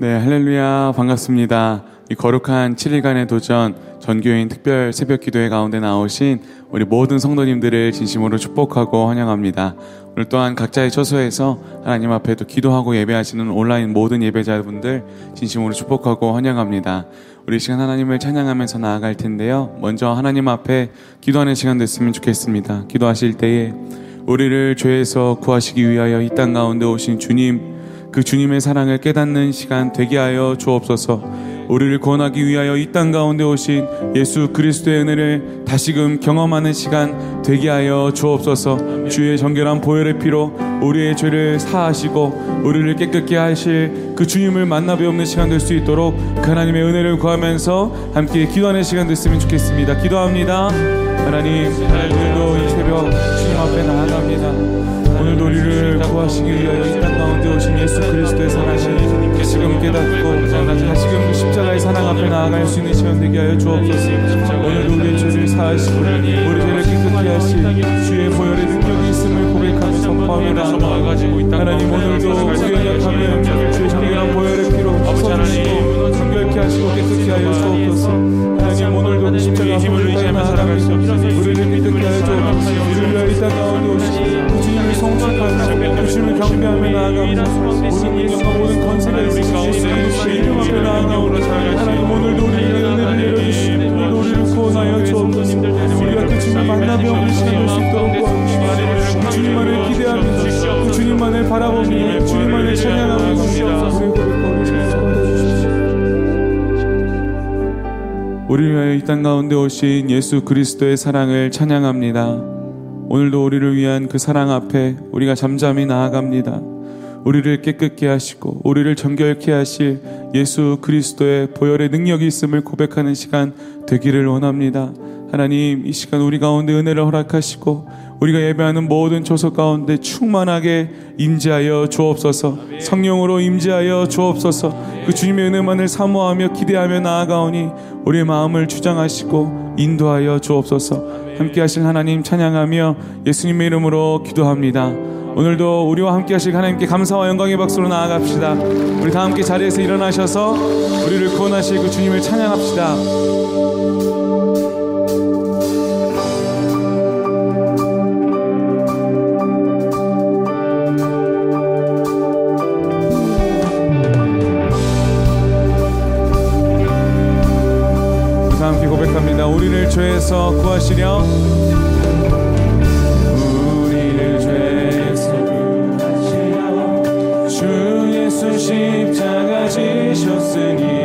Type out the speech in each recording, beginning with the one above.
네, 할렐루야. 반갑습니다. 이 거룩한 7일간의 도전 전교인 특별 새벽 기도회 가운데 나오신 우리 모든 성도님들을 진심으로 축복하고 환영합니다. 오늘 또한 각자의 처소에서 하나님 앞에 또 기도하고 예배하시는 온라인 모든 예배자분들 진심으로 축복하고 환영합니다. 우리 시간 하나님을 찬양하면서 나아갈 텐데요. 먼저 하나님 앞에 기도하는 시간 됐으면 좋겠습니다. 기도하실 때에 우리를 죄에서 구하시기 위하여 이 땅 가운데 오신 주님 그 주님의 사랑을 깨닫는 시간 되게 하여 주옵소서. 우리를 구원하기 위하여 이 땅 가운데 오신 예수 그리스도의 은혜를 다시금 경험하는 시간 되게 하여 주옵소서. 주의 정결한 보혈의 피로 우리의 죄를 사하시고 우리를 깨끗게 하실 그 주님을 만나 뵈옵는 시간 될 수 있도록 그 하나님의 은혜를 구하면서 함께 기도하는 시간 됐으면 좋겠습니다. 기도합니다. 하나님, 오늘도 이 새벽 주님 앞에 나아갑니다. 우리를 구하시기 위하여 이 땅 가운데 오신 예수 그리스도의 사랑을 다시금 깨닫고 다시금 그 십자가의 사랑 앞에 나아갈 수 있는 시간 되게 하여 주옵소서. 오늘도 우리의 죄를 사하시고 우리 죄를 깨끗게 하실 주의 보혈의 능력이 있음을 고백하며 나아가 하나님 오늘도 우리의 약함을 주의 정결한 보혈의 피로 씻어주시고 정결케 하시고 깨끗게 하여 주옵소서. 하나님 오늘도 그 십자가 앞에 나아가면서 우리를 믿게 하여 주옵소서. 우리를 위하여 이 땅 가운데 오신 그 주님 을 성취하며 주님을 경배하며 나아가며 모든 능력과 모든 건세가 있으신 예수 이름 앞에 나아가오라 하나님 오늘도 우리에게 은혜를 내려주시고 우리를 구원하여 주옵소서. 우리가 그 주님 만나며 없는 시간 될수 있도록 그 주님만을 기대하면서 그 주님만을 바라보며 주님만을 찬양하며 주시옵소서 우리를 위하여 이 땅 가운데 오신 예수 그리스도의 사랑을 찬양합니다. 오늘도 우리를 위한 그 사랑 앞에 우리가 잠잠히 나아갑니다. 우리를 깨끗게 하시고 우리를 정결케 하실 예수 그리스도의 보혈의 능력이 있음을 고백하는 시간 되기를 원합니다. 하나님 이 시간 우리 가운데 은혜를 허락하시고 우리가 예배하는 모든 조석 가운데 충만하게 임재하여 주옵소서 성령으로 임재하여 주옵소서 그 주님의 은혜만을 사모하며 기대하며 나아가오니 우리의 마음을 주장하시고 인도하여 주옵소서 함께 하실 하나님 찬양하며 예수님의 이름으로 기도합니다. 오늘도 우리와 함께 하실 하나님께 감사와 영광의 박수로 나아갑시다. 우리 다 함께 자리에서 일어나셔서 우리를 구원하실 그 주님을 찬양합시다 죄에서 구하시려 우리를 죄에서 구하시려 주 예수 십자가 지셨으니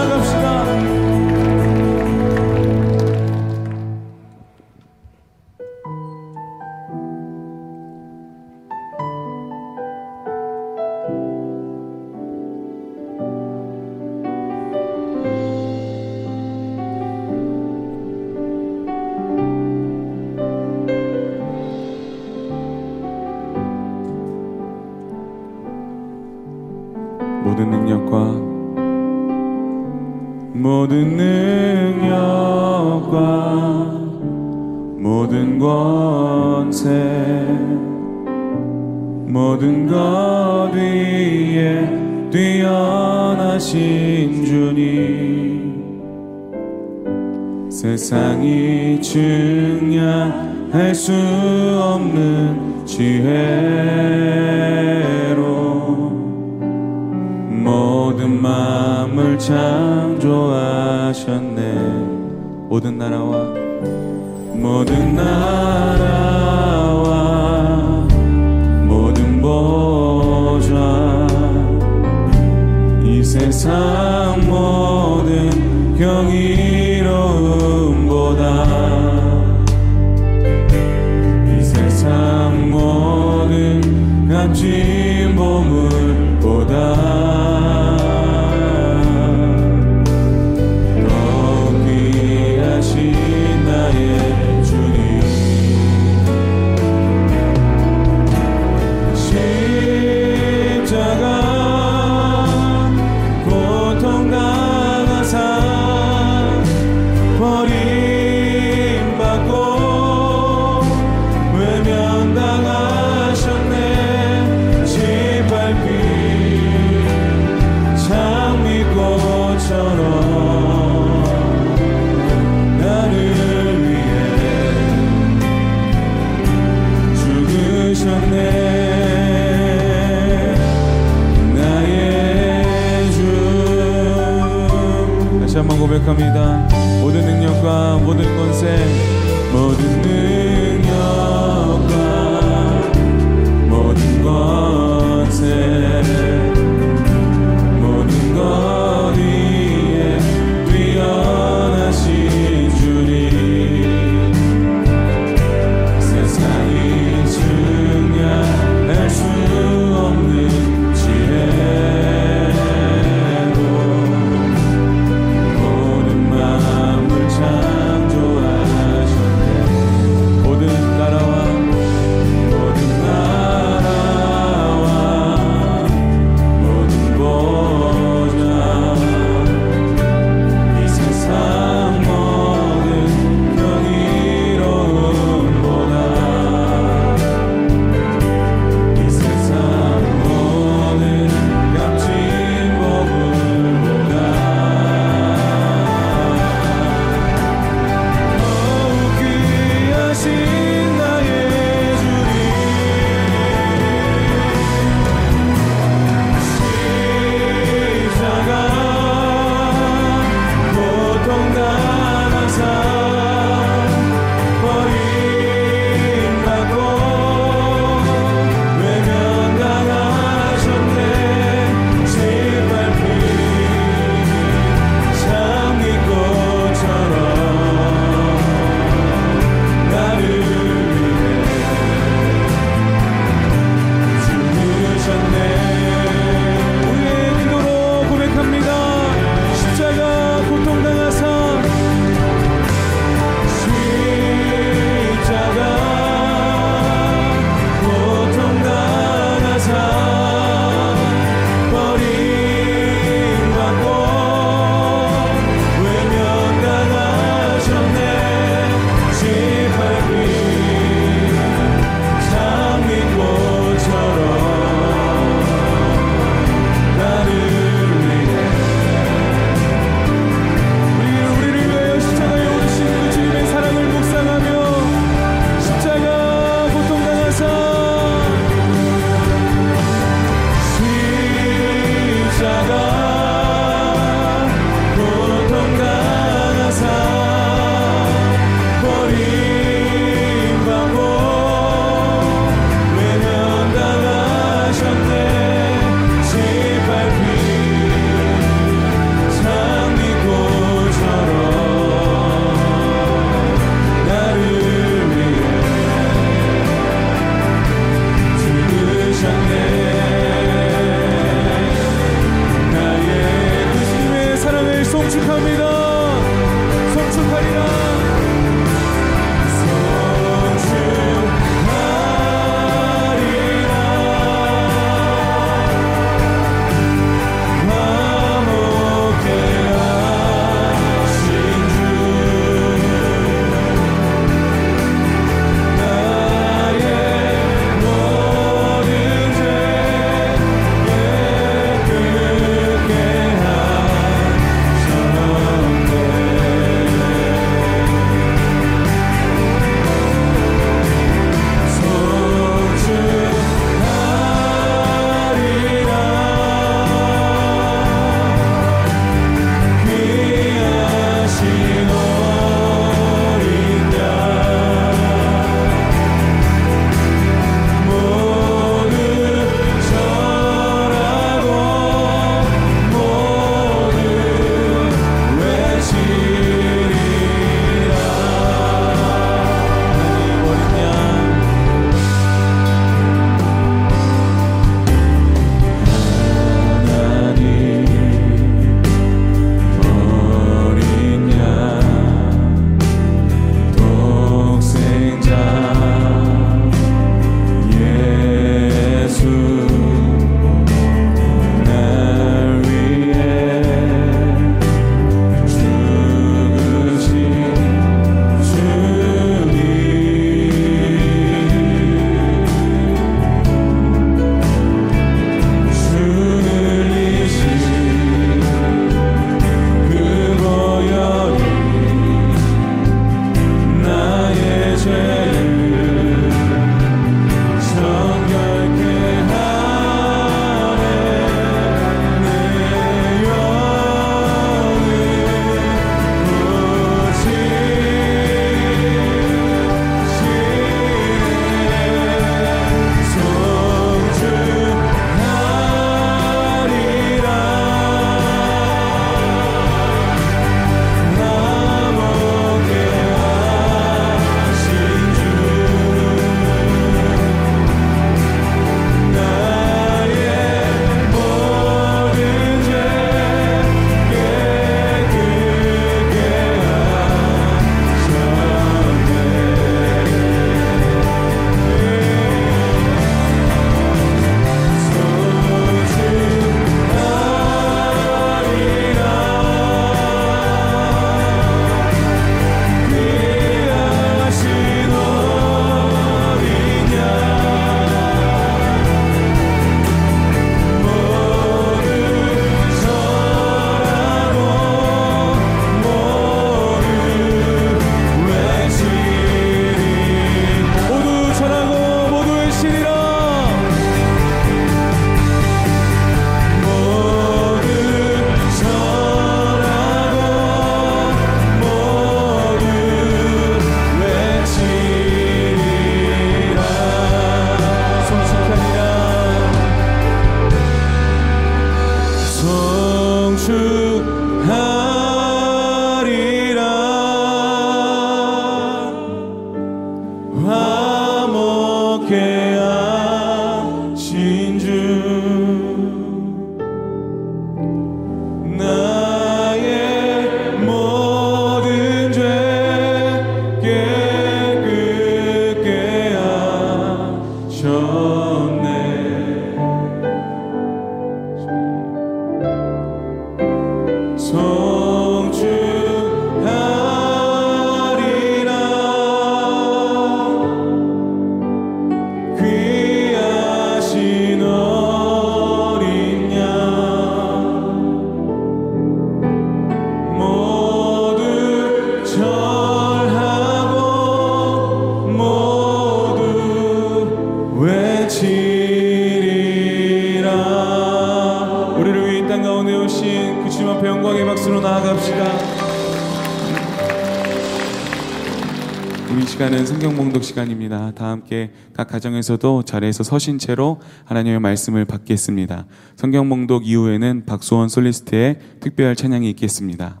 시간입니다. 다 함께 각 가정에서도 자리에서 서신 채로 하나님의 말씀을 받겠습니다. 성경 봉독 이후에는 박수원 솔리스트의 특별 찬양이 있겠습니다.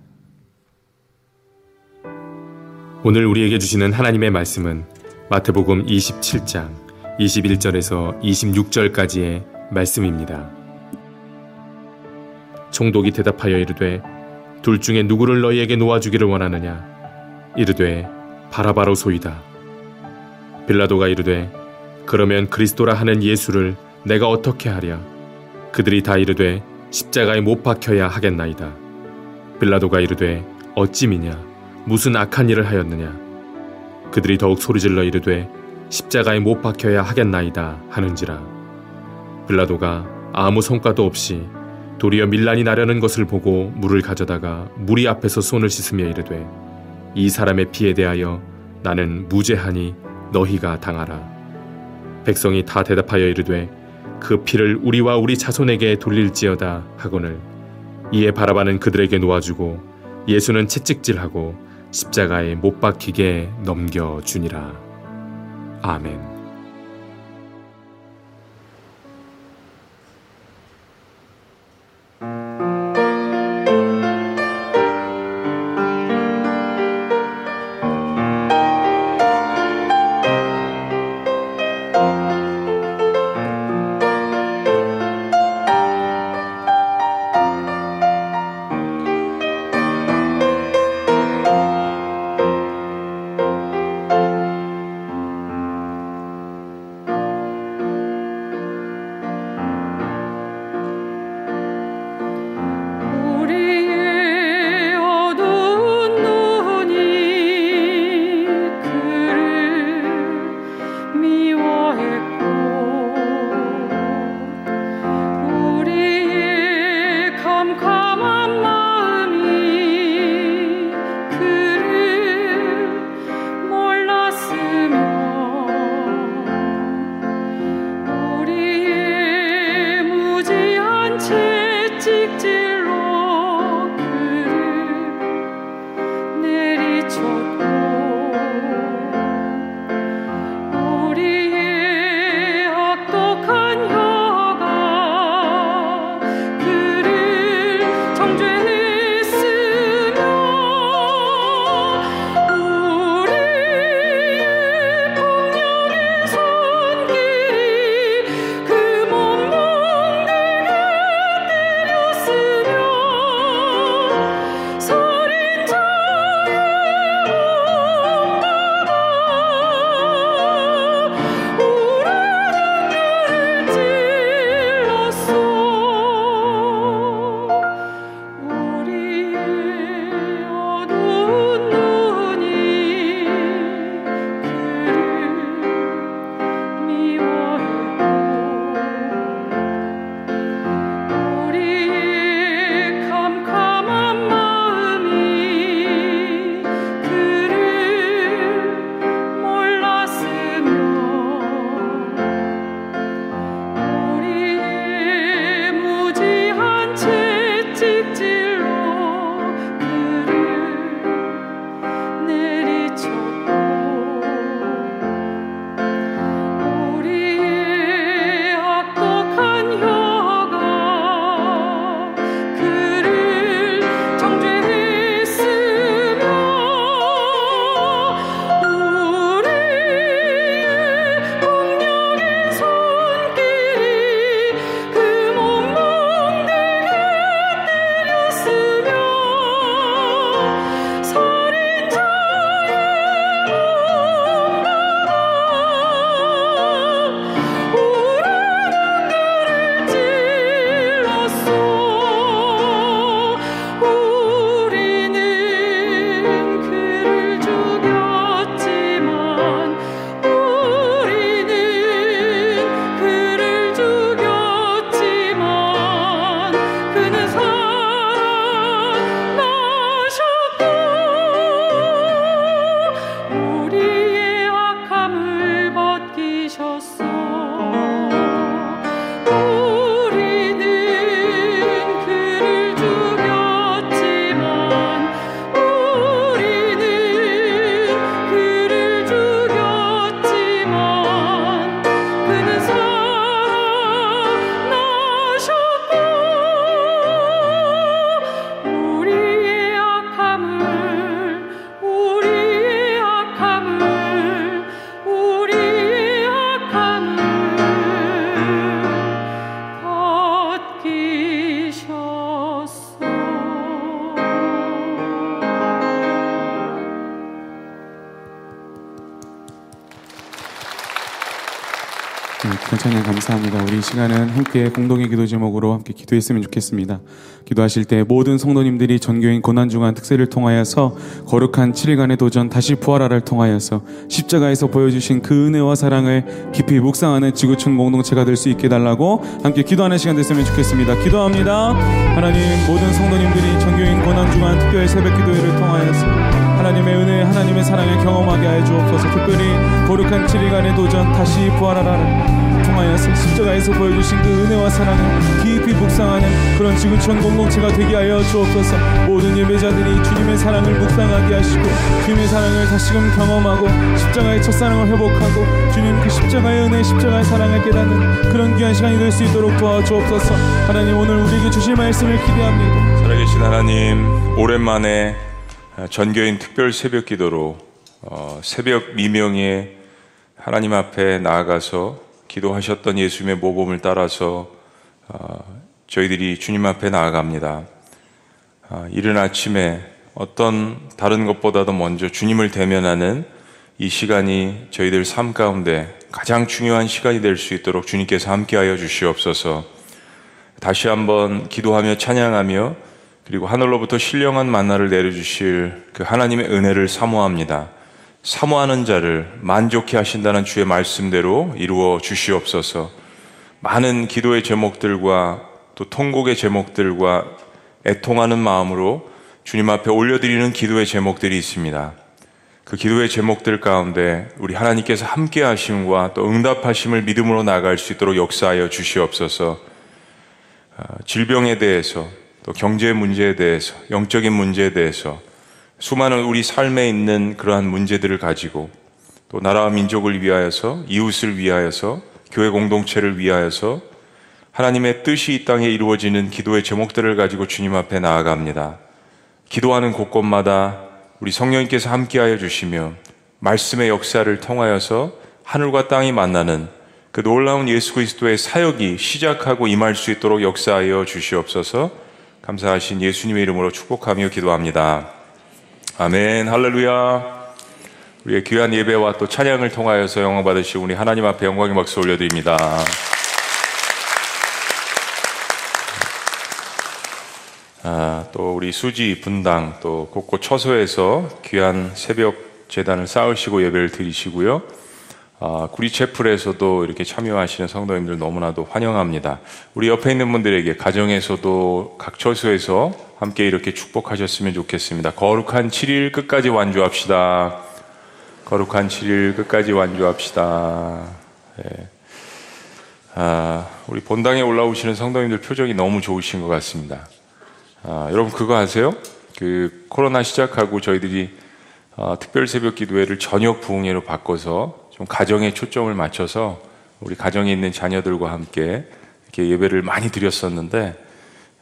오늘 우리에게 주시는 하나님의 말씀은 마태복음 27장 21절에서 26절까지의 말씀입니다. 총독이 대답하여 이르되 둘 중에 누구를 너희에게 놓아주기를 원하느냐 이르되 바라바로 소이다. 빌라도가 이르되 그러면 그리스도라 하는 예수를 내가 어떻게 하랴? 그들이 다 이르되 십자가에 못 박혀야 하겠나이다. 빌라도가 이르되 어찌 미냐? 무슨 악한 일을 하였느냐? 그들이 더욱 소리질러 이르되 십자가에 못 박혀야 하겠나이다 하는지라. 빌라도가 아무 성과도 없이 도리어 밀란이 나려는 것을 보고 물을 가져다가 무리 앞에서 손을 씻으며 이르되 이 사람의 피에 대하여 나는 무죄하니 너희가 당하라. 백성이 다 대답하여 이르되 그 피를 우리와 우리 자손에게 돌릴지어다 하거늘 이에 바라바는 그들에게 놓아주고 예수는 채찍질하고 십자가에 못 박히게 넘겨주니라. 아멘. 시간은 함께 공동의 기도 제목으로 함께 기도했으면 좋겠습니다. 기도하실 때 모든 성도님들이 전교인 고난중한 특세를 통하여서 거룩한 7일간의 도전 다시 부활하를 통하여서 십자가에서 보여주신 그 은혜와 사랑을 깊이 묵상하는 지구촌 공동체가 될 수 있게 달라고 함께 기도하는 시간 됐으면 좋겠습니다. 기도합니다. 하나님 모든 성도님들이 전교인 고난중한 특별 새벽 기도회를 통하여서 하나님의 은혜, 하나님의 사랑을 경험하게 하여 주옵소서. 특별히 거룩한 7일간의 도전 다시 부활하라를 통하여서 십자가에서 보여주신 그 은혜와 사랑을 깊이 묵상하는 그런 지구촌 공동체가 되게 하여 주옵소서. 모든 예배자들이 주님의 사랑을 묵상하게 하시고 주님의 사랑을 다시금 경험하고 십자가의 첫사랑을 회복하고 주님 그 십자가의 은혜, 십자가의 사랑을 깨닫는 그런 귀한 시간이 될 수 있도록 도와주옵소서. 하나님 오늘 우리에게 주실 말씀을 기대합니다. 살아계신 하나님, 오랜만에 전교인 특별 새벽 기도로 어, 새벽 미명에 하나님 앞에 나아가서 기도하셨던 예수님의 모범을 따라서 어, 저희들이 주님 앞에 나아갑니다. 어, 이른 아침에 어떤 다른 것보다도 먼저 주님을 대면하는 이 시간이 저희들 삶 가운데 가장 중요한 시간이 될 수 있도록 주님께서 함께하여 주시옵소서. 다시 한번 기도하며 찬양하며 그리고 하늘로부터 신령한 만나를 내려주실 그 하나님의 은혜를 사모합니다. 사모하는 자를 만족해 하신다는 주의 말씀대로 이루어 주시옵소서. 많은 기도의 제목들과 또 통곡의 제목들과 애통하는 마음으로 주님 앞에 올려드리는 기도의 제목들이 있습니다. 그 기도의 제목들 가운데 우리 하나님께서 함께 하심과 또 응답하심을 믿음으로 나갈 수 있도록 역사하여 주시옵소서. 아, 질병에 대해서 또 경제 문제에 대해서, 영적인 문제에 대해서 수많은 우리 삶에 있는 그러한 문제들을 가지고 또 나라와 민족을 위하여서 이웃을 위하여서 교회 공동체를 위하여서 하나님의 뜻이 이 땅에 이루어지는 기도의 제목들을 가지고 주님 앞에 나아갑니다. 기도하는 곳곳마다 우리 성령님께서 함께하여 주시며 말씀의 역사를 통하여서 하늘과 땅이 만나는 그 놀라운 예수 그리스도의 사역이 시작하고 임할 수 있도록 역사하여 주시옵소서. 감사하신 예수님의 이름으로 축복하며 기도합니다. 아멘. 할렐루야. 우리의 귀한 예배와 또 찬양을 통하여서 영광 받으시고 우리 하나님 앞에 영광의 박수 올려드립니다. 아, 또 우리 수지 분당 또 곳곳 처소에서 귀한 새벽 재단을 쌓으시고 예배를 드리시고요. 아, 구리 채플에서도 이렇게 참여하시는 성도님들 너무나도 환영합니다. 우리 옆에 있는 분들에게 가정에서도 각 처소에서 함께 이렇게 축복하셨으면 좋겠습니다. 거룩한 7일 끝까지 완주합시다. 거룩한 7일 끝까지 완주합시다. 네. 아, 우리 본당에 올라오시는 성도님들 표정이 너무 좋으신 것 같습니다. 아, 여러분 그거 아세요? 그 코로나 시작하고 저희들이 어, 특별 새벽 기도회를 저녁 부흥회로 바꿔서 좀 가정에 초점을 맞춰서 우리 가정에 있는 자녀들과 함께 이렇게 예배를 많이 드렸었는데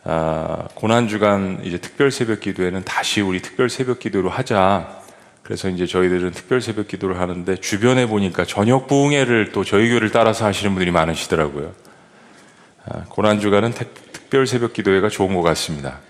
아, 고난 주간 이제 특별 새벽 기도에는 다시 우리 특별 새벽 기도로 하자. 그래서 이제 저희들은 특별 새벽 기도를 하는데 주변에 보니까 저녁 부흥회를 또 저희 교를 따라서 하시는 분들이 많으시더라고요. 아, 고난 주간은 특별 새벽 기도회가 좋은 것 같습니다.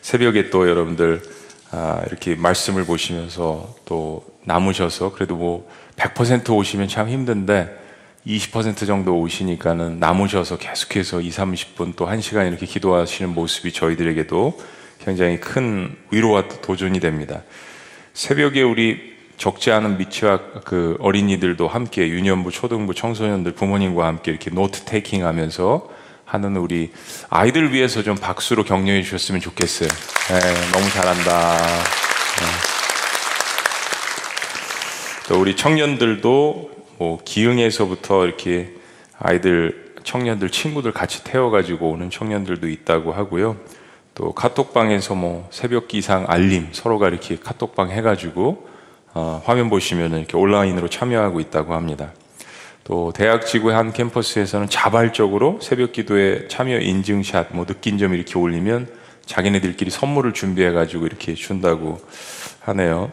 새벽에 또 여러분들 아, 이렇게 말씀을 보시면서 또 남으셔서 그래도 뭐 100% 오시면 참 힘든데 20% 정도 오시니까는 남으셔서 계속해서 2, 30분 또 1시간 이렇게 기도하시는 모습이 저희들에게도 굉장히 큰 위로와 도전이 됩니다. 새벽에 우리 적지 않은 미취학 그 어린이들도 함께 유년부, 초등부, 청소년들 부모님과 함께 이렇게 note taking 하면서 하는 우리 아이들 위해서 좀 박수로 격려해 주셨으면 좋겠어요. 네, 너무 잘한다. 네. 또 우리 청년들도 뭐 기흥에서부터 이렇게 아이들 청년들 친구들 같이 태워가지고 오는 청년들도 있다고 하고요. 또 카톡방에서 뭐 새벽 기상 알림 서로가 이렇게 카톡방 해가지고 어, 화면 보시면 이렇게 온라인으로 참여하고 있다고 합니다. 또 대학 지구의 한 캠퍼스에서는 자발적으로 새벽 기도에 참여 인증샷, 뭐 느낀 점 이렇게 올리면 자기네들끼리 선물을 준비해가지고 이렇게 준다고 하네요.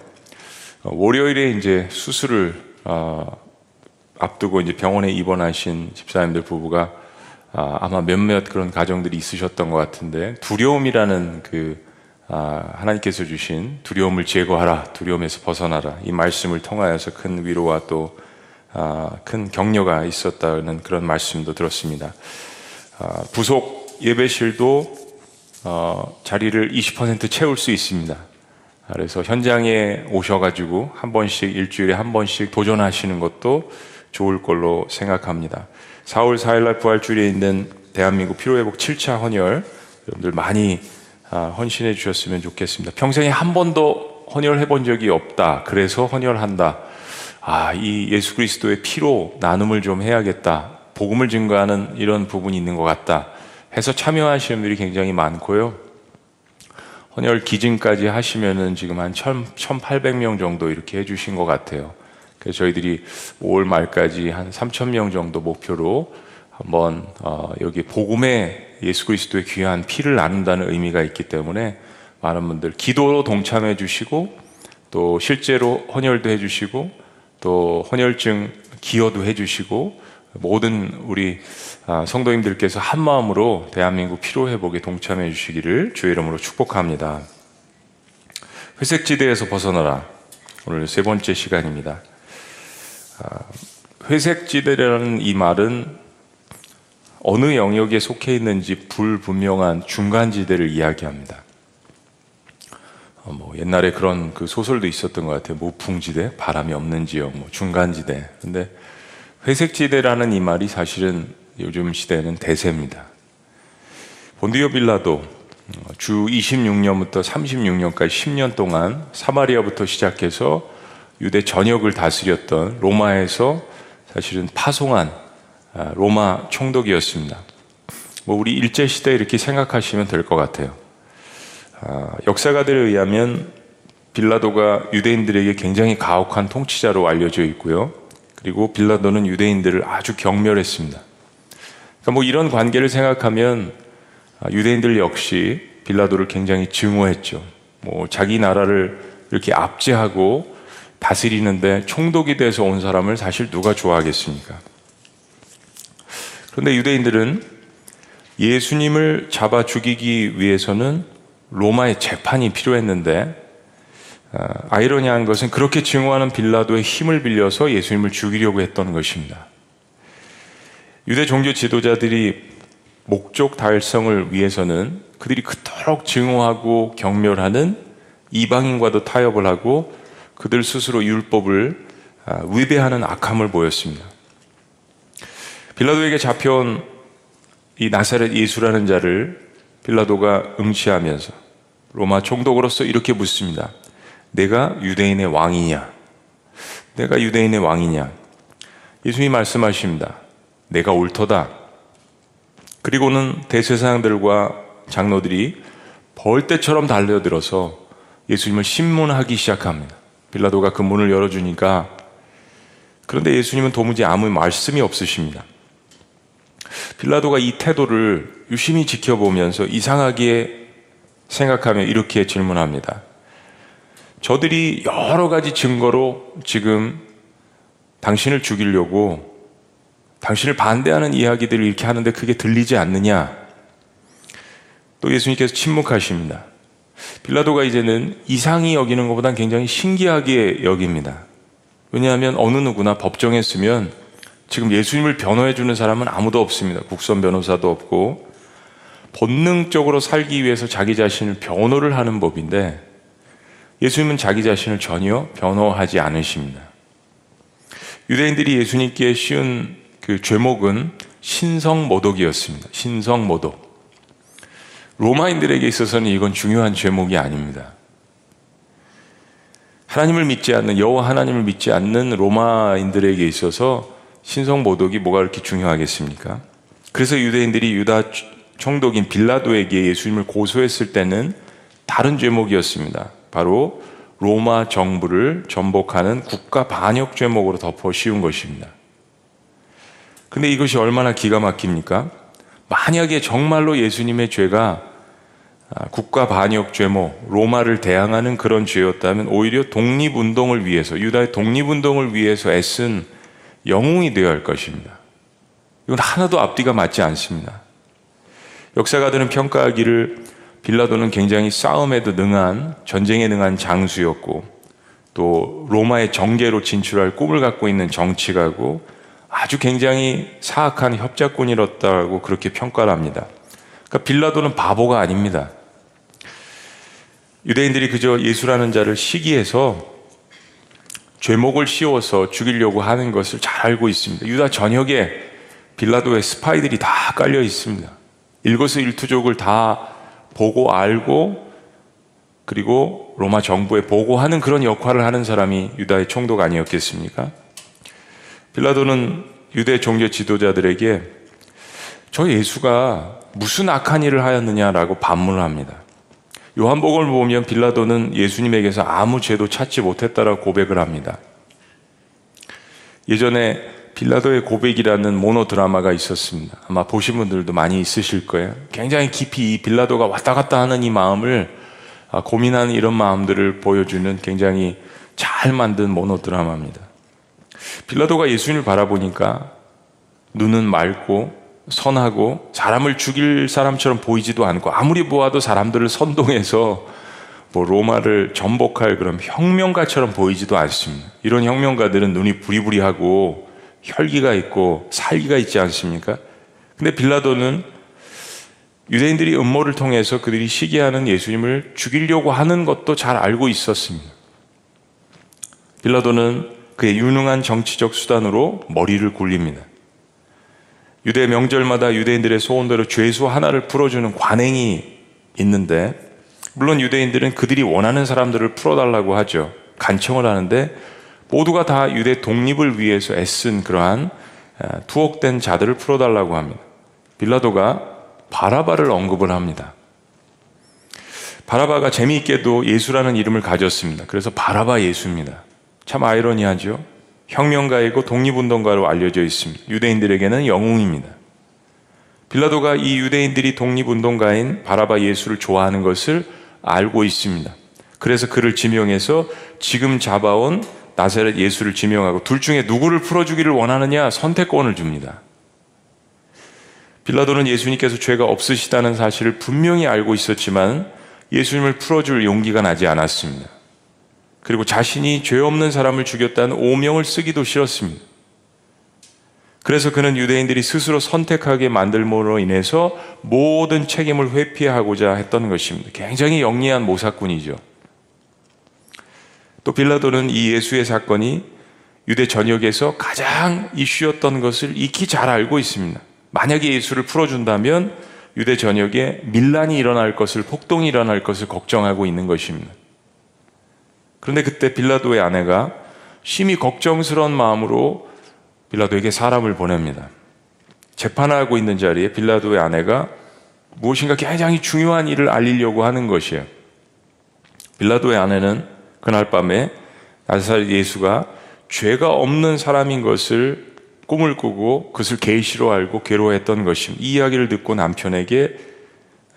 어, 월요일에 이제 수술을 어, 앞두고 이제 병원에 입원하신 집사님들 부부가 아, 아마 몇몇 그런 가정들이 있으셨던 것 같은데 두려움이라는 그 아, 하나님께서 주신 두려움을 제거하라, 두려움에서 벗어나라 이 말씀을 통하여서 큰 위로와 또 아, 큰 격려가 있었다는 그런 말씀도 들었습니다. 아, 부속 예배실도 어, 자리를 20% 채울 수 있습니다. 그래서 현장에 오셔가지고 한 번씩 일주일에 한 번씩 도전하시는 것도 좋을 걸로 생각합니다. 4월 4일날 부활주일에 있는 대한민국 피로회복 7차 헌혈 여러분들 많이 아, 헌신해 주셨으면 좋겠습니다. 평생에 한 번도 헌혈해 본 적이 없다. 그래서 헌혈한다. 아, 이 예수 그리스도의 피로 나눔을 좀 해야겠다. 복음을 증거하는 이런 부분이 있는 것 같다. 해서 참여하시는 분들이 굉장히 많고요. 헌혈 기증까지 하시면은 지금 한 1,800명 정도 이렇게 해주신 것 같아요. 그래서 저희들이 5월 말까지 한 3,000명 정도 목표로 한번 어, 여기 복음에 예수 그리스도의 귀한 피를 나눈다는 의미가 있기 때문에 많은 분들 기도로 동참해 주시고 또 실제로 헌혈도 해 주시고 또 헌혈증 기여도 해 주시고 모든 우리 아, 성도님들께서 한 마음으로 대한민국 피로 회복에 동참해 주시기를 주의 이름으로 축복합니다. 회색지대에서 벗어나라. 오늘 세 번째 시간입니다. 아, 회색지대라는 이 말은 어느 영역에 속해 있는지 불분명한 중간지대를 이야기합니다. 어, 뭐 옛날에 그런 그 소설도 있었던 것 같아요. 무풍지대, 바람이 없는 지역, 뭐 중간지대. 근데 회색지대라는 이 말이 사실은 요즘 시대는 대세입니다. 본디오 빌라도 어, 주 26년부터 36년까지 10년 동안 사마리아부터 시작해서 유대 전역을 다스렸던 로마에서 사실은 파송한 아, 로마 총독이었습니다. 뭐 우리 일제 시대 이렇게 생각하시면 될 것 같아요. 아, 역사가들에 의하면 빌라도가 유대인들에게 굉장히 가혹한 통치자로 알려져 있고요. 그리고 빌라도는 유대인들을 아주 경멸했습니다. 그러니까 뭐 이런 관계를 생각하면 아, 유대인들 역시 빌라도를 굉장히 증오했죠. 뭐 자기 나라를 이렇게 압제하고 다스리는데 총독이 돼서 온 사람을 사실 누가 좋아하겠습니까? 그런데 유대인들은 예수님을 잡아 죽이기 위해서는 로마의 재판이 필요했는데 아, 아이러니한 것은 그렇게 증오하는 빌라도의 힘을 빌려서 예수님을 죽이려고 했던 것입니다. 유대 종교 지도자들이 목적 달성을 위해서는 그들이 그토록 증오하고 경멸하는 이방인과도 타협을 하고 그들 스스로 율법을 아, 위배하는 악함을 보였습니다. 빌라도에게 잡혀온 이 나사렛 예수라는 자를 빌라도가 응시하면서 로마 총독으로서 이렇게 묻습니다. 내가 유대인의 왕이냐? 내가 유대인의 왕이냐? 예수님이 말씀하십니다. 내가 옳도다. 그리고는 대세상들과 장로들이 벌떼처럼 달려들어서 예수님을 신문하기 시작합니다. 빌라도가 그 문을 열어주니까 그런데 예수님은 도무지 아무 말씀이 없으십니다. 빌라도가 이 태도를 유심히 지켜보면서 이상하게 생각하며 이렇게 질문합니다. 저들이 여러 가지 증거로 지금 당신을 죽이려고 당신을 반대하는 이야기들을 이렇게 하는데 그게 들리지 않느냐? 또 예수님께서 침묵하십니다. 빌라도가 이제는 이상히 여기는 것보단 굉장히 신기하게 여깁니다. 왜냐하면 어느 누구나 법정에 쓰면 지금 예수님을 변호해 주는 사람은 아무도 없습니다. 국선 변호사도 없고 본능적으로 살기 위해서 자기 자신을 변호를 하는 법인데 예수님은 자기 자신을 전혀 변호하지 않으십니다. 유대인들이 예수님께 씌운 그 죄목은 신성모독이었습니다. 신성모독. 로마인들에게 있어서는 이건 중요한 죄목이 아닙니다. 하나님을 믿지 않는 여호와 하나님을 믿지 않는 로마인들에게 있어서 신성 모독이 뭐가 그렇게 중요하겠습니까? 그래서 유대인들이 유다 총독인 빌라도에게 예수님을 고소했을 때는 다른 죄목이었습니다. 바로 로마 정부를 전복하는 국가 반역 죄목으로 덮어 씌운 것입니다. 근데 이것이 얼마나 기가 막힙니까? 만약에 정말로 예수님의 죄가 아, 국가 반역 죄목, 로마를 대항하는 그런 죄였다면 오히려 독립운동을 위해서, 유다의 독립운동을 위해서 애쓴 영웅이 되어야 할 것입니다. 이건 하나도 앞뒤가 맞지 않습니다. 역사가들은 평가하기를 빌라도는 굉장히 싸움에도 능한 전쟁에 능한 장수였고 또 로마의 정계로 진출할 꿈을 갖고 있는 정치가고 아주 굉장히 사악한 협작꾼이었다고 그렇게 평가를 합니다. 그러니까 빌라도는 바보가 아닙니다. 유대인들이 그저 예수라는 자를 시기해서 죄목을 씌워서 죽이려고 하는 것을 잘 알고 있습니다. 유다 전역에 빌라도의 스파이들이 다 깔려 있습니다. 일거수일투족을 다 보고 알고 그리고 로마 정부에 보고하는 그런 역할을 하는 사람이 유다의 총독 아니었겠습니까? 빌라도는 유대 종교 지도자들에게 저 예수가 무슨 악한 일을 하였느냐라고 반문을 합니다. 요한복음을 보면 빌라도는 예수님에게서 아무 죄도 찾지 못했다라고 고백을 합니다. 예전에 빌라도의 고백이라는 모노 드라마가 있었습니다. 아마 보신 분들도 많이 있으실 거예요. 굉장히 깊이 이 빌라도가 왔다 갔다 하는 이 마음을 아, 고민하는 이런 마음들을 보여주는 굉장히 잘 만든 모노 드라마입니다. 빌라도가 예수님을 바라보니까 눈은 맑고 선하고 사람을 죽일 사람처럼 보이지도 않고 아무리 보아도 사람들을 선동해서 뭐 로마를 전복할 그런 혁명가처럼 보이지도 않습니다. 이런 혁명가들은 눈이 부리부리하고 혈기가 있고 살기가 있지 않습니까? 근데 빌라도는 유대인들이 음모를 통해서 그들이 시기하는 예수님을 죽이려고 하는 것도 잘 알고 있었습니다. 빌라도는 그의 유능한 정치적 수단으로 머리를 굴립니다. 유대 명절마다 유대인들의 소원대로 죄수 하나를 풀어주는 관행이 있는데, 물론 유대인들은 그들이 원하는 사람들을 풀어달라고 하죠. 간청을 하는데, 모두가 다 유대 독립을 위해서 애쓴 그러한 투옥된 자들을 풀어달라고 합니다. 빌라도가 바라바를 언급을 합니다. 바라바가 재미있게도 예수라는 이름을 가졌습니다. 그래서 바라바 예수입니다. 참 아이러니하죠. 혁명가이고 독립운동가로 알려져 있습니다. 유대인들에게는 영웅입니다. 빌라도가 이 유대인들이 독립운동가인 바라바 예수를 좋아하는 것을 알고 있습니다. 그래서 그를 지명해서 지금 잡아온 나사렛 예수를 지명하고 둘 중에 누구를 풀어주기를 원하느냐 선택권을 줍니다. 빌라도는 예수님께서 죄가 없으시다는 사실을 분명히 알고 있었지만 예수님을 풀어줄 용기가 나지 않았습니다. 그리고 자신이 죄 없는 사람을 죽였다는 오명을 쓰기도 싫었습니다. 그래서 그는 유대인들이 스스로 선택하게 만들므로 인해서 모든 책임을 회피하고자 했던 것입니다. 굉장히 영리한 모사꾼이죠. 또 빌라도는 이 예수의 사건이 유대 전역에서 가장 이슈였던 것을 익히 잘 알고 있습니다. 만약에 예수를 풀어준다면 유대 전역에 밀란이 일어날 것을, 폭동이 일어날 것을 걱정하고 있는 것입니다. 그런데 그때 빌라도의 아내가 심히 걱정스러운 마음으로 빌라도에게 사람을 보냅니다. 재판하고 있는 자리에 빌라도의 아내가 무엇인가 굉장히 중요한 일을 알리려고 하는 것이에요. 빌라도의 아내는 그날 밤에 나사렛 예수가 죄가 없는 사람인 것을 꿈을 꾸고 그것을 계시로 알고 괴로워했던 것입니다. 이 이야기를 듣고 남편에게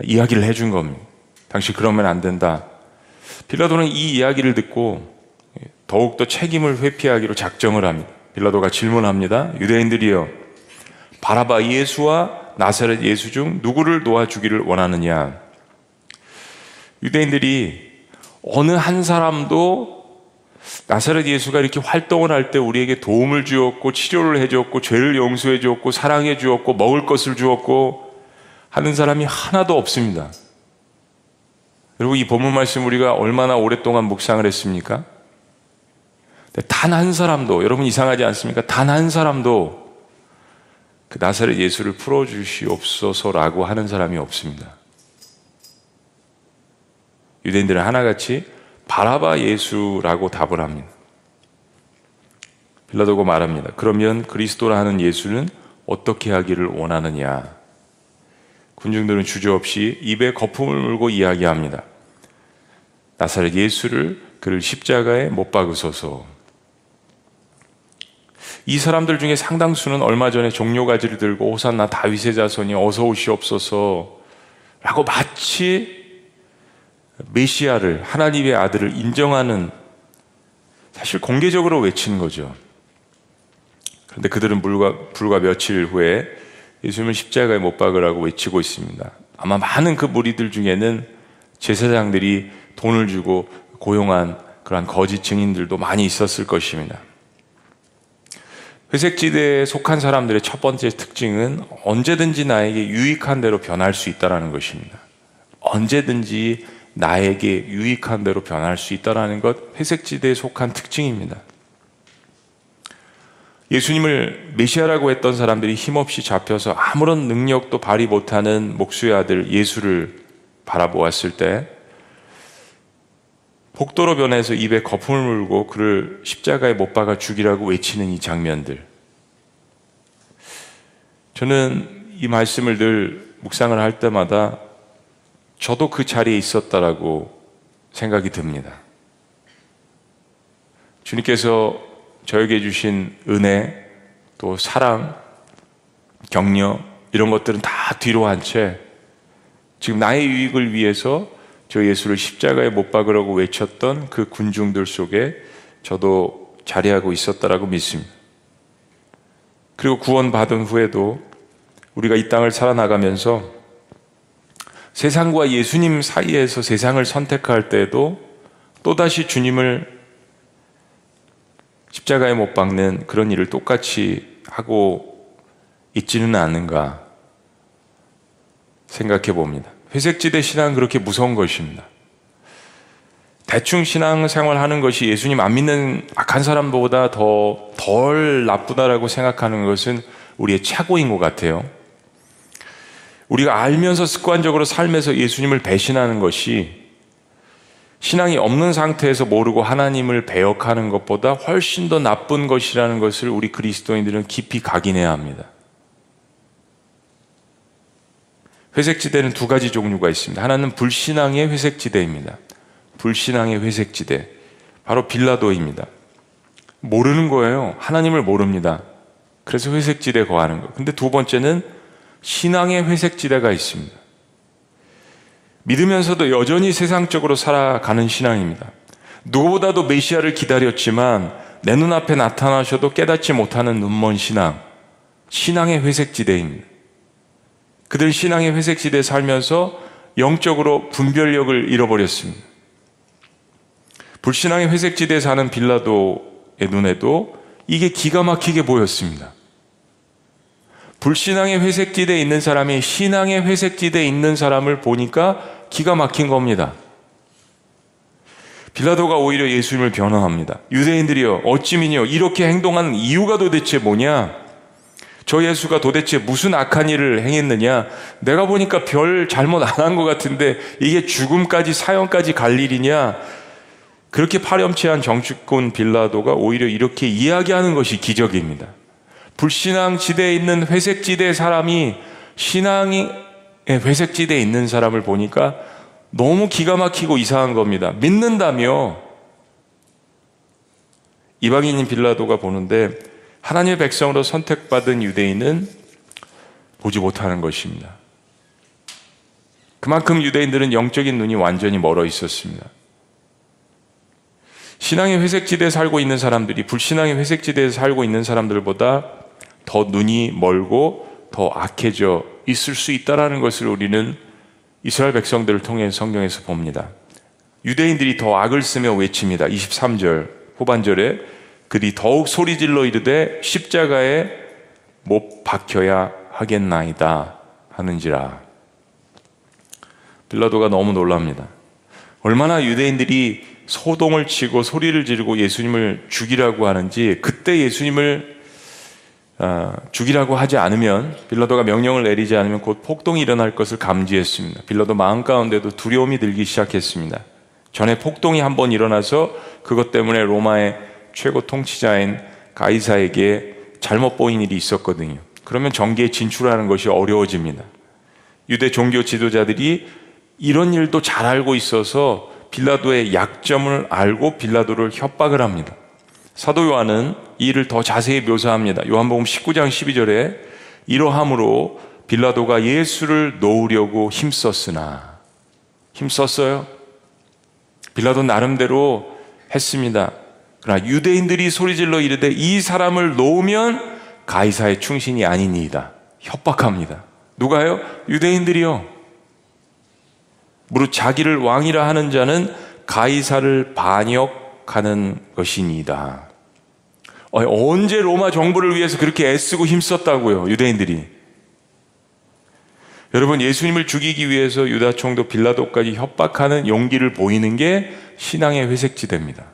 이야기를 해준 겁니다. 당신 그러면 안 된다. 빌라도는 이 이야기를 듣고 더욱더 책임을 회피하기로 작정을 합니다. 빌라도가 질문합니다. 유대인들이여, 바라바 예수와 나사렛 예수 중 누구를 놓아주기를 원하느냐? 유대인들이 어느 한 사람도 나사렛 예수가 이렇게 활동을 할 때 우리에게 도움을 주었고 치료를 해주었고 죄를 용서해 주었고 사랑해 주었고 먹을 것을 주었고 하는 사람이 하나도 없습니다. 그리고 이 본문 말씀 우리가 얼마나 오랫동안 묵상을 했습니까? 단 한 사람도 여러분 이상하지 않습니까? 단 한 사람도 그 나사렛 예수를 풀어 주시옵소서라고 하는 사람이 없습니다. 유대인들은 하나같이 바라바 예수라고 답을 합니다. 빌라도가 말합니다. 그러면 그리스도라 하는 예수는 어떻게 하기를 원하느냐? 군중들은 주저없이 입에 거품을 물고 이야기합니다. 나사렛 예수를 그를 십자가에 못 박으소서. 이 사람들 중에 상당수는 얼마 전에 종료가지를 들고 호산나 다윗의 자손이 어서 오시옵소서 라고 마치 메시아를 하나님의 아들을 인정하는 사실 공개적으로 외치는 거죠. 그런데 그들은 불과, 불과 며칠 후에 예수님을 십자가에 못 박으라고 외치고 있습니다. 아마 많은 그 무리들 중에는 제사장들이 돈을 주고 고용한 그러한 거짓 증인들도 많이 있었을 것입니다. 회색지대에 속한 사람들의 첫 번째 특징은 언제든지 나에게 유익한 대로 변할 수 있다는 것입니다. 언제든지 나에게 유익한 대로 변할 수 있다는 것 회색지대에 속한 특징입니다. 예수님을 메시아라고 했던 사람들이 힘없이 잡혀서 아무런 능력도 발휘 못하는 목수의 아들 예수를 바라보았을 때 복도로 변해서 입에 거품을 물고 그를 십자가에 못 박아 죽이라고 외치는 이 장면들. 저는 이 말씀을 늘 묵상을 할 때마다 저도 그 자리에 있었다라고 생각이 듭니다. 주님께서 저에게 주신 은혜, 또 사랑, 격려, 이런 것들은 다 뒤로 한 채 지금 나의 유익을 위해서 저 예수를 십자가에 못 박으라고 외쳤던 그 군중들 속에 저도 자리하고 있었다라고 믿습니다. 그리고 구원받은 후에도 우리가 이 땅을 살아나가면서 세상과 예수님 사이에서 세상을 선택할 때에도 또다시 주님을 십자가에 못 박는 그런 일을 똑같이 하고 있지는 않은가 생각해 봅니다. 회색지대 신앙은 그렇게 무서운 것입니다. 대충 신앙 생활 하는 것이 예수님 안 믿는 악한 사람보다 더 덜 나쁘다라고 생각하는 것은 우리의 착오인 것 같아요. 우리가 알면서 습관적으로 삶에서 예수님을 배신하는 것이 신앙이 없는 상태에서 모르고 하나님을 배역하는 것보다 훨씬 더 나쁜 것이라는 것을 우리 그리스도인들은 깊이 각인해야 합니다. 회색지대는 두 가지 종류가 있습니다. 하나는 불신앙의 회색지대입니다. 불신앙의 회색지대. 바로 빌라도입니다. 모르는 거예요. 하나님을 모릅니다. 그래서 회색지대에 거하는 거. 근데 두 번째는 신앙의 회색지대가 있습니다. 믿으면서도 여전히 세상적으로 살아가는 신앙입니다. 누구보다도 메시아를 기다렸지만 내 눈앞에 나타나셔도 깨닫지 못하는 눈먼 신앙. 신앙의 회색지대입니다. 그들 신앙의 회색지대에 살면서 영적으로 분별력을 잃어버렸습니다. 불신앙의 회색지대에 사는 빌라도의 눈에도 이게 기가 막히게 보였습니다. 불신앙의 회색지대에 있는 사람이 신앙의 회색지대에 있는 사람을 보니까 기가 막힌 겁니다. 빌라도가 오히려 예수님을 변호합니다. 유대인들이요, 어찌민요, 이렇게 행동하는 이유가 도대체 뭐냐? 저 예수가 도대체 무슨 악한 일을 행했느냐? 내가 보니까 별 잘못 안 한 것 같은데 이게 죽음까지 사형까지 갈 일이냐? 그렇게 파렴치한 정치권 빌라도가 오히려 이렇게 이야기하는 것이 기적입니다. 불신앙 지대에 있는 회색 지대 사람이 신앙이 회색 지대에 있는 사람을 보니까 너무 기가 막히고 이상한 겁니다. 믿는다며 이방인인 빌라도가 보는데 하나님의 백성으로 선택받은 유대인은 보지 못하는 것입니다. 그만큼 유대인들은 영적인 눈이 완전히 멀어 있었습니다. 신앙의 회색지대에 살고 있는 사람들이 불신앙의 회색지대에 살고 있는 사람들보다 더 눈이 멀고 더 악해져 있을 수 있다라는 것을 우리는 이스라엘 백성들을 통해 성경에서 봅니다. 유대인들이 더 악을 쓰며 외칩니다. 23절 후반절에 그들이 더욱 소리질러 이르되 십자가에 못 박혀야 하겠나이다 하는지라. 빌라도가 너무 놀랍니다. 얼마나 유대인들이 소동을 치고 소리를 지르고 예수님을 죽이라고 하는지 그때 예수님을 어, 죽이라고 하지 않으면 빌라도가 명령을 내리지 않으면 곧 폭동이 일어날 것을 감지했습니다. 빌라도 마음 가운데도 두려움이 들기 시작했습니다. 전에 폭동이 한 번 일어나서 그것 때문에 로마의 최고 통치자인 가이사에게 잘못 보인 일이 있었거든요. 그러면 정계에 진출하는 것이 어려워집니다. 유대 종교 지도자들이 이런 일도 잘 알고 있어서 빌라도의 약점을 알고 빌라도를 협박을 합니다. 사도 요한은 이 일을 더 자세히 묘사합니다. 요한복음 19장 12절에 이러함으로 빌라도가 예수를 놓으려고 힘썼으나 힘썼어요. 빌라도 나름대로 했습니다. 그러나 유대인들이 소리질러 이르되 이 사람을 놓으면 가이사의 충신이 아니니이다. 협박합니다. 누가요? 유대인들이요. 무릇 자기를 왕이라 하는 자는 가이사를 반역 협박하는 것이니다. 언제 로마 정부를 위해서 그렇게 애쓰고 힘썼다고요, 유대인들이. 여러분, 예수님을 죽이기 위해서 유다 총독 빌라도까지 협박하는 용기를 보이는 게 신앙의 회색지대입니다.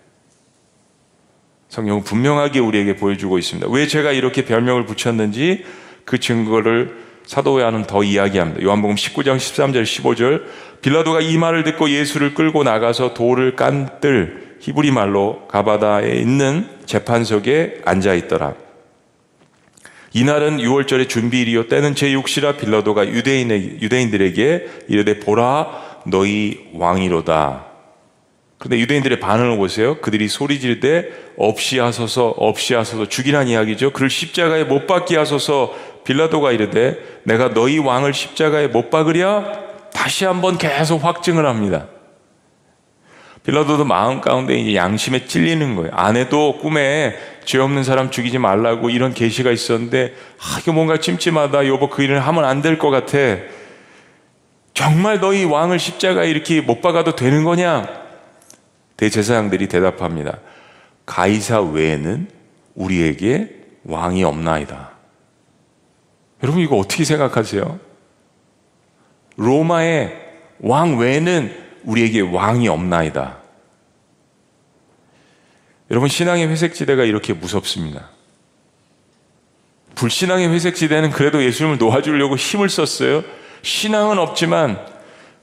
성경은 분명하게 우리에게 보여주고 있습니다. 왜 제가 이렇게 별명을 붙였는지 그 증거를 사도 요한은 더 이야기합니다. 요한복음 19장 13절 15절 빌라도가 이 말을 듣고 예수를 끌고 나가서 돌을 깐뜰 히브리 말로 가바다에 있는 재판석에 앉아 있더라. 이날은 6월절의 준비일이요 때는 제6시라 빌라도가 유대인 유대인들에게 이르되 보라 너희 왕이로다. 그런데 유대인들의 반응을 보세요. 그들이 소리 지르되 없이 하소서 없이 하소서 죽이란 이야기죠. 그를 십자가에 못 박게 하소서 빌라도가 이르되 내가 너희 왕을 십자가에 못 박으랴 다시 한번 계속 확증을 합니다. 빌라도도 마음 가운데 이제 양심에 찔리는 거예요. 아내도 꿈에 죄 없는 사람 죽이지 말라고 이런 계시가 있었는데 아, 이거 뭔가 찜찜하다. 여보 그 일을 하면 안 될 것 같아. 정말 너희 왕을 십자가에 이렇게 못 박아도 되는 거냐? 대제사장들이 대답합니다. 가이사 외에는 우리에게 왕이 없나이다. 여러분 이거 어떻게 생각하세요? 로마의 왕 외에는 우리에게 왕이 없나이다. 여러분 신앙의 회색지대가 이렇게 무섭습니다. 불신앙의 회색지대는 그래도 예수님을 놓아주려고 힘을 썼어요. 신앙은 없지만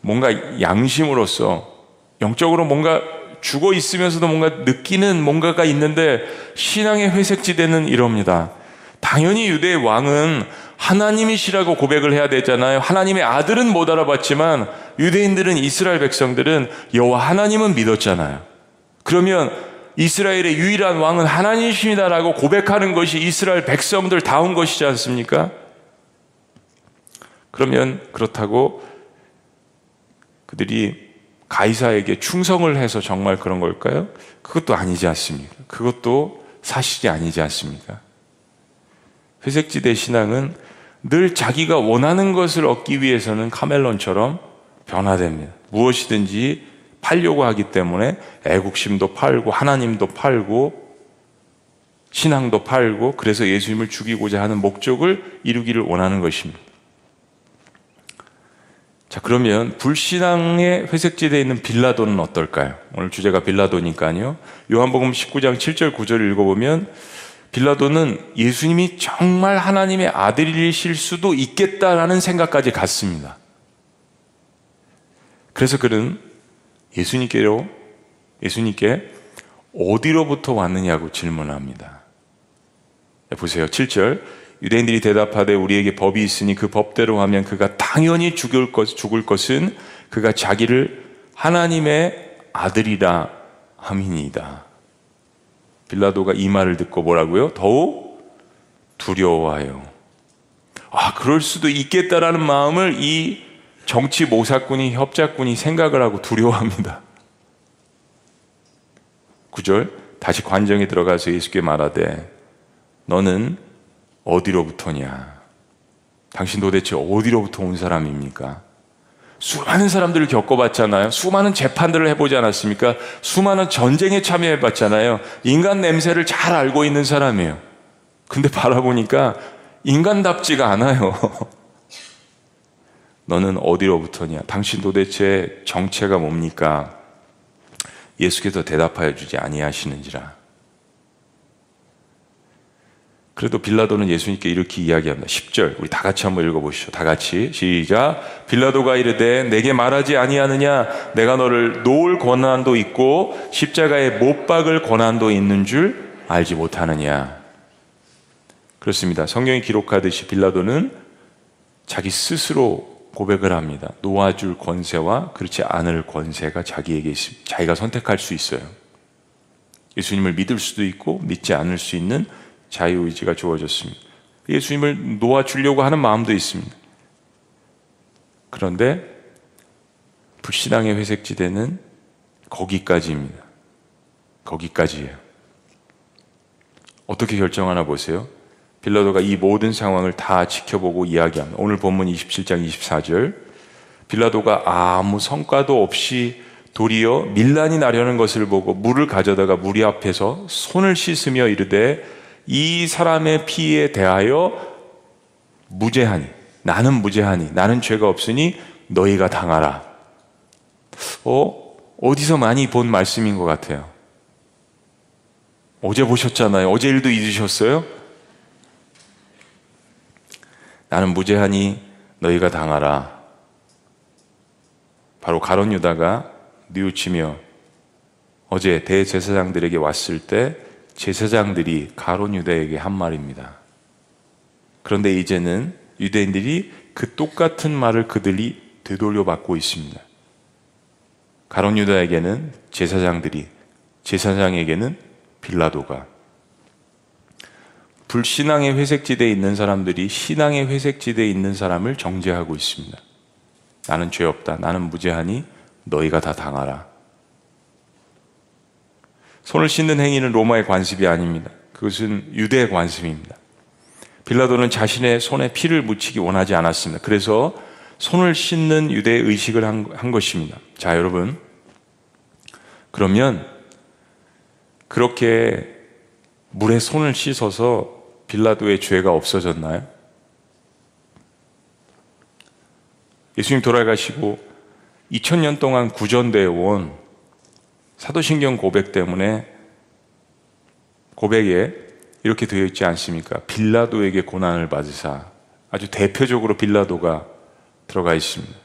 뭔가 양심으로서 영적으로 뭔가 죽어 있으면서도 뭔가 느끼는 뭔가가 있는데 신앙의 회색지대는 이럽니다. 당연히 유대의 왕은 하나님이시라고 고백을 해야 되잖아요. 하나님의 아들은 못 알아봤지만 유대인들은 이스라엘 백성들은 여호와 하나님은 믿었잖아요. 그러면 이스라엘의 유일한 왕은 하나님이십니다라고 고백하는 것이 이스라엘 백성들 다운 것이지 않습니까? 그러면 그렇다고 그들이 가이사에게 충성을 해서 정말 그런 걸까요? 그것도 아니지 않습니까? 그것도 사실이 아니지 않습니까? 회색지대 신앙은 늘 자기가 원하는 것을 얻기 위해서는 카멜론처럼 변화됩니다. 무엇이든지 팔려고 하기 때문에 애국심도 팔고 하나님도 팔고 신앙도 팔고 그래서 예수님을 죽이고자 하는 목적을 이루기를 원하는 것입니다. 자, 그러면 불신앙의 회색지대에 있는 빌라도는 어떨까요? 오늘 주제가 빌라도니까요. 요한복음 19장 7절 9절 읽어보면 빌라도는 예수님이 정말 하나님의 아들이실 수도 있겠다라는 생각까지 갔습니다. 그래서 그는 예수님께로, 예수님께 어디로부터 왔느냐고 질문합니다. 보세요. 7절. 유대인들이 대답하되 우리에게 법이 있으니 그 법대로 하면 그가 당연히 죽을 것, 죽을 것은 그가 자기를 하나님의 아들이라 함이니이다. 빌라도가 이 말을 듣고 뭐라고요? 더욱 두려워하여. 아, 그럴 수도 있겠다라는 마음을 이 정치 모사꾼이, 협작꾼이 생각을 하고 두려워합니다. 9절, 다시 관정에 들어가서 예수께 말하되, 너는 어디로부터냐? 당신 도대체 어디로부터 온 사람입니까? 수많은 사람들을 겪어봤잖아요. 수많은 재판들을 해보지 않았습니까? 수많은 전쟁에 참여해봤잖아요. 인간 냄새를 잘 알고 있는 사람이에요. 근데 바라보니까 인간답지가 않아요. 너는 어디로부터냐? 당신 도대체 정체가 뭡니까? 예수께서 대답하여 주지 아니하시는지라. 그래도 빌라도는 예수님께 이렇게 이야기합니다. 10절 우리 다 같이 한번 읽어보시죠. 다 같이 시작. 빌라도가 이르되 내게 말하지 아니하느냐 내가 너를 놓을 권한도 있고 십자가에 못 박을 권한도 있는 줄 알지 못하느냐. 그렇습니다. 성경이 기록하듯이 빌라도는 자기 스스로 고백을 합니다. 놓아줄 권세와 그렇지 않을 권세가 자기에게 있습니다. 자기가 선택할 수 있어요. 예수님을 믿을 수도 있고 믿지 않을 수 있는 자유의지가 주어졌습니다. 예수님을 놓아주려고 하는 마음도 있습니다. 그런데 불신앙의 회색지대는 거기까지입니다. 거기까지예요. 어떻게 결정하나 보세요. 빌라도가 이 모든 상황을 다 지켜보고 이야기합니다. 오늘 본문 27장 24절. 빌라도가 아무 성과도 없이 도리어 밀란이 나려는 것을 보고 물을 가져다가 무리 앞에서 손을 씻으며 이르되 이 사람의 피에 대하여 무죄하니 나는 무죄하니 나는 죄가 없으니 너희가 당하라. 어? 어디서 많이 본 말씀인 것 같아요. 어제 보셨잖아요. 어제 일도 잊으셨어요? 나는 무죄하니 너희가 당하라. 바로 가론 유다가 뉘우치며 어제 대제사장들에게 왔을 때 제사장들이 가론 유다에게 한 말입니다. 그런데 이제는 유대인들이 그 똑같은 말을 그들이 되돌려 받고 있습니다. 가론 유다에게는 제사장들이, 제사장에게는 빌라도가 불신앙의 회색지대에 있는 사람들이 신앙의 회색지대에 있는 사람을 정죄하고 있습니다. 나는 죄 없다. 나는 무죄하니 너희가 다 당하라. 손을 씻는 행위는 로마의 관습이 아닙니다. 그것은 유대의 관습입니다. 빌라도는 자신의 손에 피를 묻히기 원하지 않았습니다. 그래서 손을 씻는 유대 의식을 한, 한 것입니다. 자, 여러분. 그러면 그렇게 물에 손을 씻어서 빌라도의 죄가 없어졌나요? 예수님 돌아가시고 2000년 동안 구전되어 온 사도신경 고백 때문에 고백에 이렇게 되어 있지 않습니까? 빌라도에게 고난을 받으사 아주 대표적으로 빌라도가 들어가 있습니다.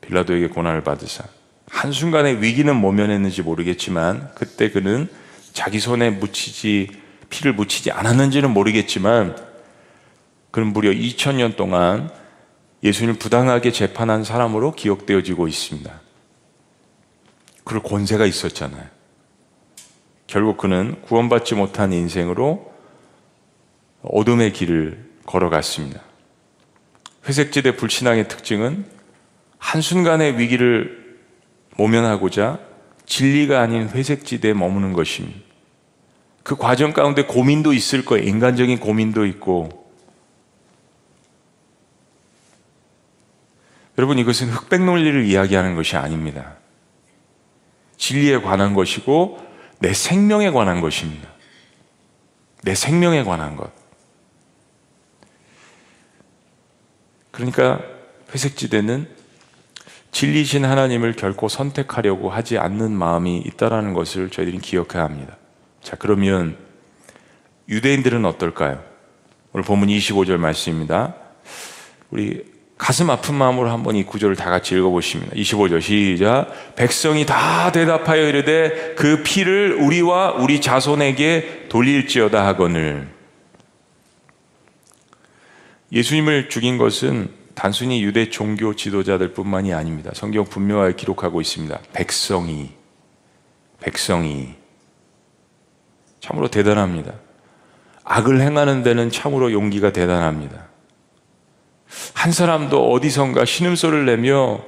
빌라도에게 고난을 받으사 한순간에 위기는 모면했는지 모르겠지만 그때 그는 자기 손에 묻히지 피를 묻히지 않았는지는 모르겠지만 그는 무려 2000년 동안 예수님을 부당하게 재판한 사람으로 기억되어지고 있습니다. 그럴 권세가 있었잖아요. 결국 그는 구원받지 못한 인생으로 어둠의 길을 걸어갔습니다. 회색지대 불신앙의 특징은 한순간의 위기를 모면하고자 진리가 아닌 회색지대에 머무는 것입니다. 그 과정 가운데 고민도 있을 거예요. 인간적인 고민도 있고. 여러분, 이것은 흑백 논리를 이야기하는 것이 아닙니다. 진리에 관한 것이고, 내 생명에 관한 것입니다. 내 생명에 관한 것. 그러니까 회색지대는 진리신 하나님을 결코 선택하려고 하지 않는 마음이 있다라는 것을 저희들이 기억해야 합니다. 자, 그러면 유대인들은 어떨까요? 오늘 본문 25절 말씀입니다. 우리 가슴 아픈 마음으로 한번 이 구절을 다 같이 읽어보십니다. 25절 시작. 백성이 다 대답하여 이르되 그 피를 우리와 우리 자손에게 돌릴지어다 하거늘. 예수님을 죽인 것은 단순히 유대 종교 지도자들 뿐만이 아닙니다. 성경 분명하게 기록하고 있습니다. 백성이, 백성이. 참으로 대단합니다. 악을 행하는 데는 참으로 용기가 대단합니다. 한 사람도 어디선가 신음소리를 내며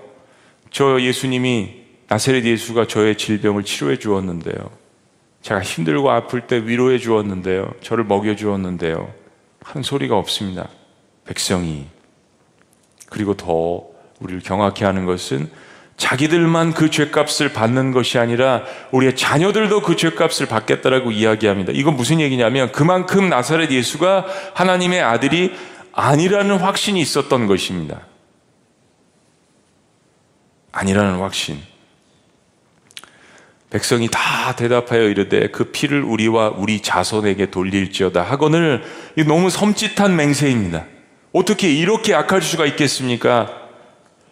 저 예수님이 나세렛 예수가 저의 질병을 치료해 주었는데요. 제가 힘들고 아플 때 위로해 주었는데요. 저를 먹여 주었는데요. 하는 소리가 없습니다. 백성이. 그리고 더 우리를 경악해 하는 것은 자기들만 그 죄값을 받는 것이 아니라 우리의 자녀들도 그 죄값을 받겠다라고 이야기합니다. 이건 무슨 얘기냐면 그만큼 나사렛 예수가 하나님의 아들이 아니라는 확신이 있었던 것입니다. 아니라는 확신. 백성이 다 대답하여 이르되 그 피를 우리와 우리 자손에게 돌릴지어다 하거늘 너무 섬찟한 맹세입니다. 어떻게 이렇게 악할 수가 있겠습니까?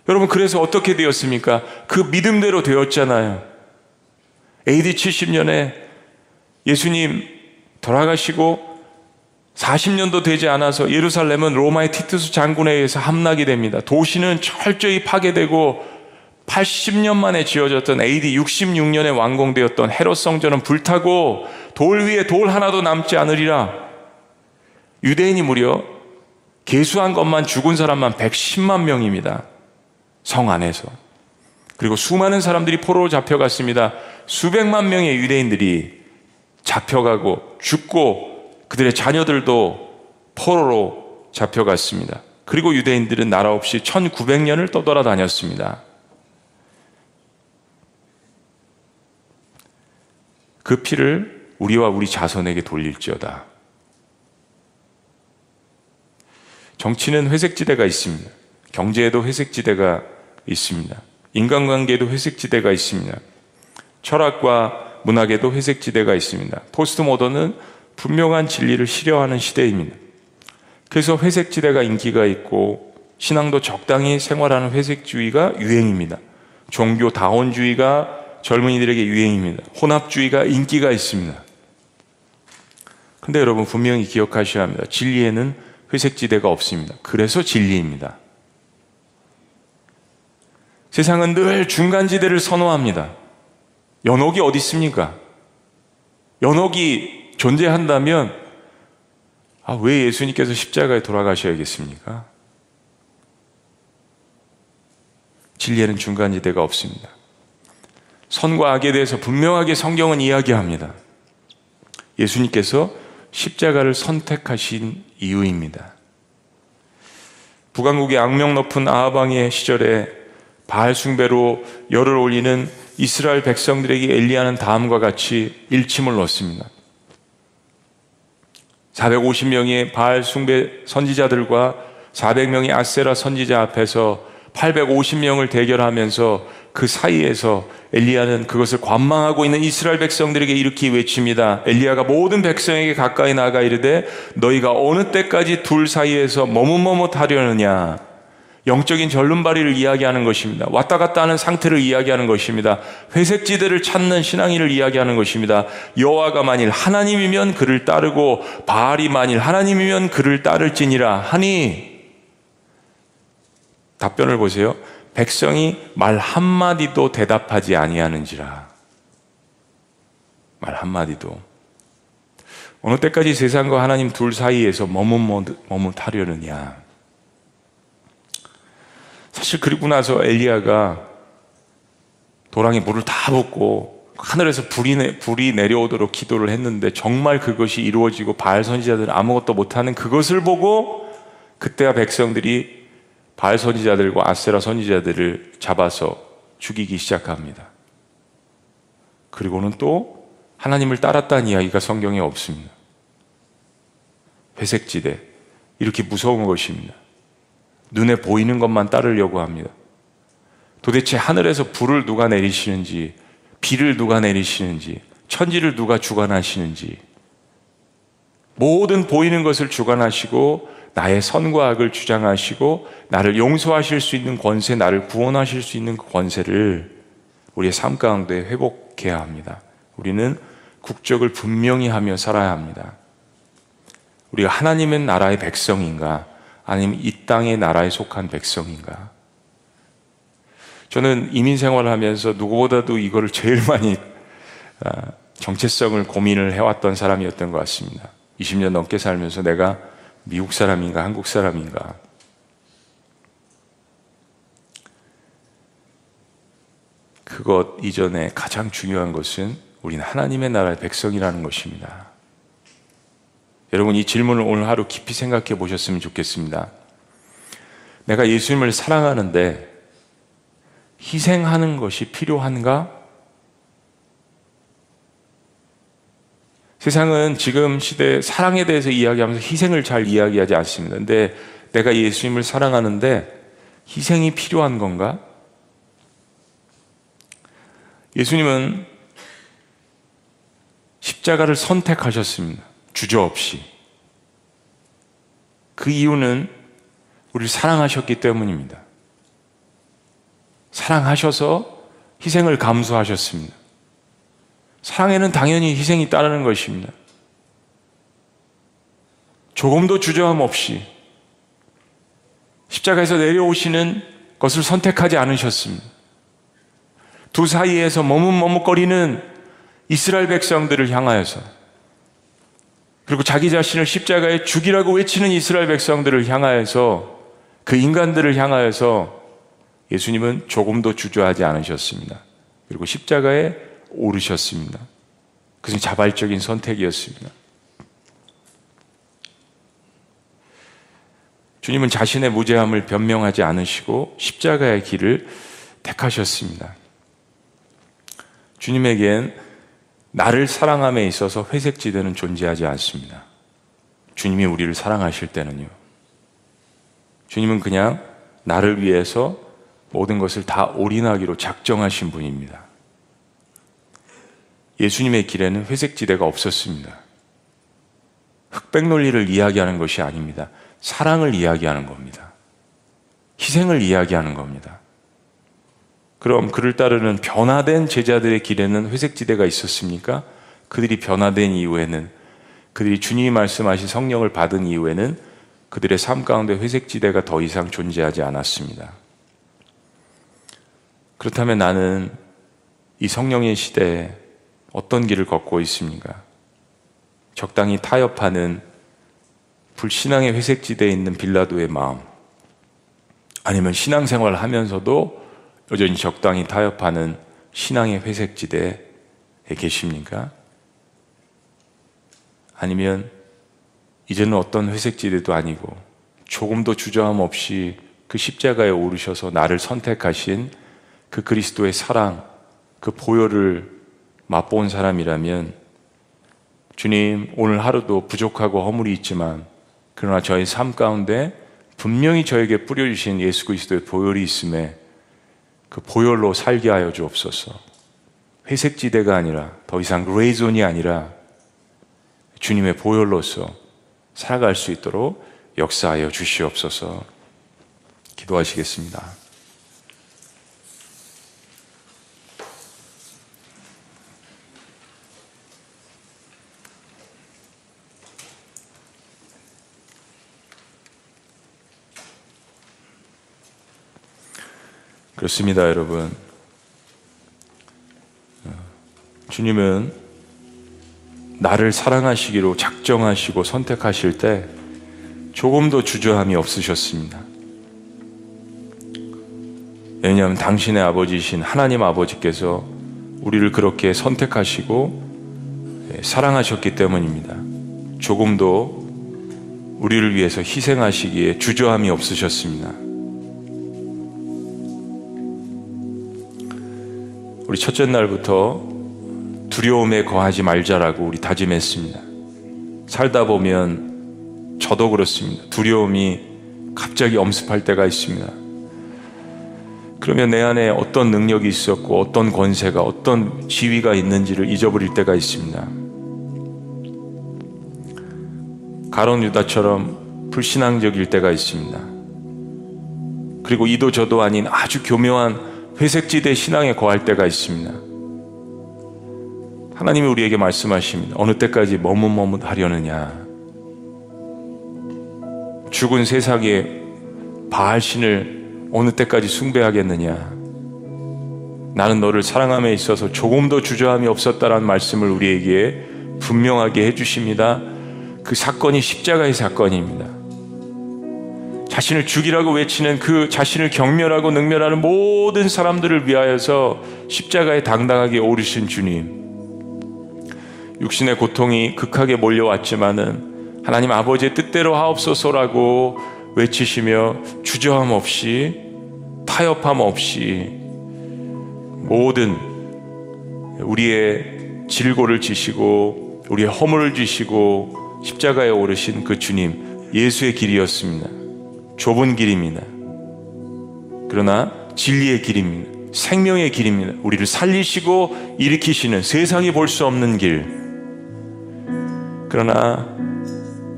여러분 그래서 어떻게 되었습니까? 그 믿음대로 되었잖아요. AD 70년에 예수님 돌아가시고 40년도 되지 않아서 예루살렘은 로마의 티투스 장군에 의해서 함락이 됩니다. 도시는 철저히 파괴되고 80년 만에 지어졌던 AD 66년에 완공되었던 헤롯 성전은 불타고 돌 위에 돌 하나도 남지 않으리라. 유대인이 무려 개수한 것만 죽은 사람만 110만 명입니다. 성 안에서. 그리고 수많은 사람들이 포로로 잡혀갔습니다. 수백만 명의 유대인들이 잡혀가고 죽고 그들의 자녀들도 포로로 잡혀갔습니다. 그리고 유대인들은 나라 없이 1900년을 떠돌아다녔습니다. 그 피를 우리와 우리 자손에게 돌릴지어다. 정치는 회색지대가 있습니다. 경제에도 회색지대가 있습니다. 인간관계에도 회색지대가 있습니다. 철학과 문학에도 회색지대가 있습니다. 포스트 모던은 분명한 진리를 실현하는 시대입니다. 그래서 회색지대가 인기가 있고 신앙도 적당히 생활하는 회색주의가 유행입니다. 종교 다원주의가 젊은이들에게 유행입니다. 혼합주의가 인기가 있습니다. 근데 여러분 분명히 기억하셔야 합니다. 진리에는 회색지대가 없습니다. 그래서 진리입니다. 세상은 늘 중간지대를 선호합니다. 연옥이 어디 있습니까? 연옥이 존재한다면 아, 왜 예수님께서 십자가에 돌아가셔야겠습니까? 진리에는 중간지대가 없습니다. 선과 악에 대해서 분명하게 성경은 이야기합니다. 예수님께서 십자가를 선택하신 이유입니다. 북왕국의 악명 높은 아하방의 시절에 바알 숭배로 열을 올리는 이스라엘 백성들에게 엘리야는 다음과 같이 일침을 넣습니다. 450명의 바알 숭배 선지자들과 400명의 아세라 선지자 앞에서 850명을 대결하면서 그 사이에서 엘리야는 그것을 관망하고 있는 이스라엘 백성들에게 이렇게 외칩니다. 엘리야가 모든 백성에게 가까이 나가 이르되 너희가 어느 때까지 둘 사이에서 머뭇머뭇하려느냐. 영적인 절름발이를 이야기하는 것입니다. 왔다 갔다 하는 상태를 이야기하는 것입니다. 회색 지대를 찾는 신앙인을 이야기하는 것입니다. 여호와가 만일 하나님이면 그를 따르고 바알이 만일 하나님이면 그를 따를지니라 하니 답변을 보세요. 백성이 말 한마디도 대답하지 아니하는지라. 말 한마디도. 어느 때까지 세상과 하나님 둘 사이에서 머뭇머뭇하려느냐. 사실 그리고 나서 엘리야가 도랑에 물을 다 붓고 하늘에서 불이, 내, 불이 내려오도록 기도를 했는데 정말 그것이 이루어지고 바알 선지자들은 아무것도 못하는 그것을 보고 그때야 백성들이 바알 선지자들과 아세라 선지자들을 잡아서 죽이기 시작합니다. 그리고는 또 하나님을 따랐다는 이야기가 성경에 없습니다. 회색지대. 이렇게 무서운 것입니다. 눈에 보이는 것만 따르려고 합니다. 도대체 하늘에서 불을 누가 내리시는지, 비를 누가 내리시는지, 천지를 누가 주관하시는지, 모든 보이는 것을 주관하시고 나의 선과 악을 주장하시고 나를 용서하실 수 있는 권세, 나를 구원하실 수 있는 그 권세를 우리의 삶 가운데 회복해야 합니다. 우리는 국적을 분명히 하며 살아야 합니다. 우리가 하나님의 나라의 백성인가? 아니면 이 땅의 나라에 속한 백성인가? 저는 이민 생활을 하면서 누구보다도 이거를 제일 많이 아, 정체성을 고민을 해왔던 사람이었던 것 같습니다. 20년 넘게 살면서 내가 미국 사람인가 한국 사람인가 그것 이전에 가장 중요한 것은 우리는 하나님의 나라의 백성이라는 것입니다. 여러분 이 질문을 오늘 하루 깊이 생각해 보셨으면 좋겠습니다. 내가 예수님을 사랑하는데 희생하는 것이 필요한가? 세상은 지금 시대 사랑에 대해서 이야기하면서 희생을 잘 이야기하지 않습니다. 근데 내가 예수님을 사랑하는데 희생이 필요한 건가? 예수님은 십자가를 선택하셨습니다. 주저없이. 그 이유는 우리를 사랑하셨기 때문입니다. 사랑하셔서 희생을 감수하셨습니다. 사랑에는 당연히 희생이 따르는 것입니다. 조금도 주저함 없이 십자가에서 내려오시는 것을 선택하지 않으셨습니다. 두 사이에서 머뭇머뭇거리는 이스라엘 백성들을 향하여서 그리고 자기 자신을 십자가에 죽이라고 외치는 이스라엘 백성들을 향하여서 그 인간들을 향하여서 예수님은 조금도 주저하지 않으셨습니다. 그리고 십자가에 오르셨습니다. 그것은 자발적인 선택이었습니다. 주님은 자신의 무죄함을 변명하지 않으시고 십자가의 길을 택하셨습니다. 주님에겐 나를 사랑함에 있어서 회색지대는 존재하지 않습니다. 주님이 우리를 사랑하실 때는요. 주님은 그냥 나를 위해서 모든 것을 다 올인하기로 작정하신 분입니다. 예수님의 길에는 회색지대가 없었습니다. 흑백 논리를 이야기하는 것이 아닙니다. 사랑을 이야기하는 겁니다. 희생을 이야기하는 겁니다. 그럼 그를 따르는 변화된 제자들의 길에는 회색지대가 있었습니까? 그들이 변화된 이후에는 그들이 주님이 말씀하신 성령을 받은 이후에는 그들의 삶 가운데 회색지대가 더 이상 존재하지 않았습니다. 그렇다면 나는 이 성령의 시대에 어떤 길을 걷고 있습니까? 적당히 타협하는 불신앙의 회색지대에 있는 빌라도의 마음, 아니면 신앙생활을 하면서도 여전히 적당히 타협하는 신앙의 회색지대에 계십니까? 아니면 이제는 어떤 회색지대도 아니고 조금도 주저함 없이 그 십자가에 오르셔서 나를 선택하신 그 그리스도의 사랑, 그 보혈을 맛본 사람이라면 주님, 오늘 하루도 부족하고 허물이 있지만 그러나 저의 삶 가운데 분명히 저에게 뿌려주신 예수 그리스도의 보혈이 있음에 그 보혈로 살게 하여 주옵소서. 회색 지대가 아니라 더 이상 그레이존이 아니라 주님의 보혈로서 살아갈 수 있도록 역사하여 주시옵소서. 기도하시겠습니다. 그렇습니다, 여러분. 주님은 나를 사랑하시기로 작정하시고 선택하실 때 조금도 주저함이 없으셨습니다. 왜냐하면 당신의 아버지신 하나님 아버지께서 우리를 그렇게 선택하시고 예, 사랑하셨기 때문입니다. 조금도 우리를 위해서 희생하시기에 주저함이 없으셨습니다. 우리 첫째 날부터 두려움에 거하지 말자라고 우리 다짐했습니다. 살다 보면 저도 그렇습니다. 두려움이 갑자기 엄습할 때가 있습니다. 그러면 내 안에 어떤 능력이 있었고 어떤 권세가 어떤 지위가 있는지를 잊어버릴 때가 있습니다. 가론 유다처럼 불신앙적일 때가 있습니다. 그리고 이도 저도 아닌 아주 교묘한 회색지대 신앙에 거할 때가 있습니다. 하나님이 우리에게 말씀하십니다. 어느 때까지 머뭇머뭇 하려느냐. 죽은 세상에 바알신을 어느 때까지 숭배하겠느냐. 나는 너를 사랑함에 있어서 조금도 주저함이 없었다라는 말씀을 우리에게 분명하게 해주십니다. 그 사건이 십자가의 사건입니다. 자신을 죽이라고 외치는 그 자신을 경멸하고 능멸하는 모든 사람들을 위하여서 십자가에 당당하게 오르신 주님. 육신의 고통이 극하게 몰려왔지만은 하나님 아버지의 뜻대로 하옵소서라고 외치시며 주저함 없이 타협함 없이 모든 우리의 질고를 지시고 우리의 허물을 지시고 십자가에 오르신 그 주님 예수의 길이었습니다. 좁은 길입니다. 그러나 진리의 길입니다. 생명의 길입니다. 우리를 살리시고 일으키시는 세상이 볼 수 없는 길. 그러나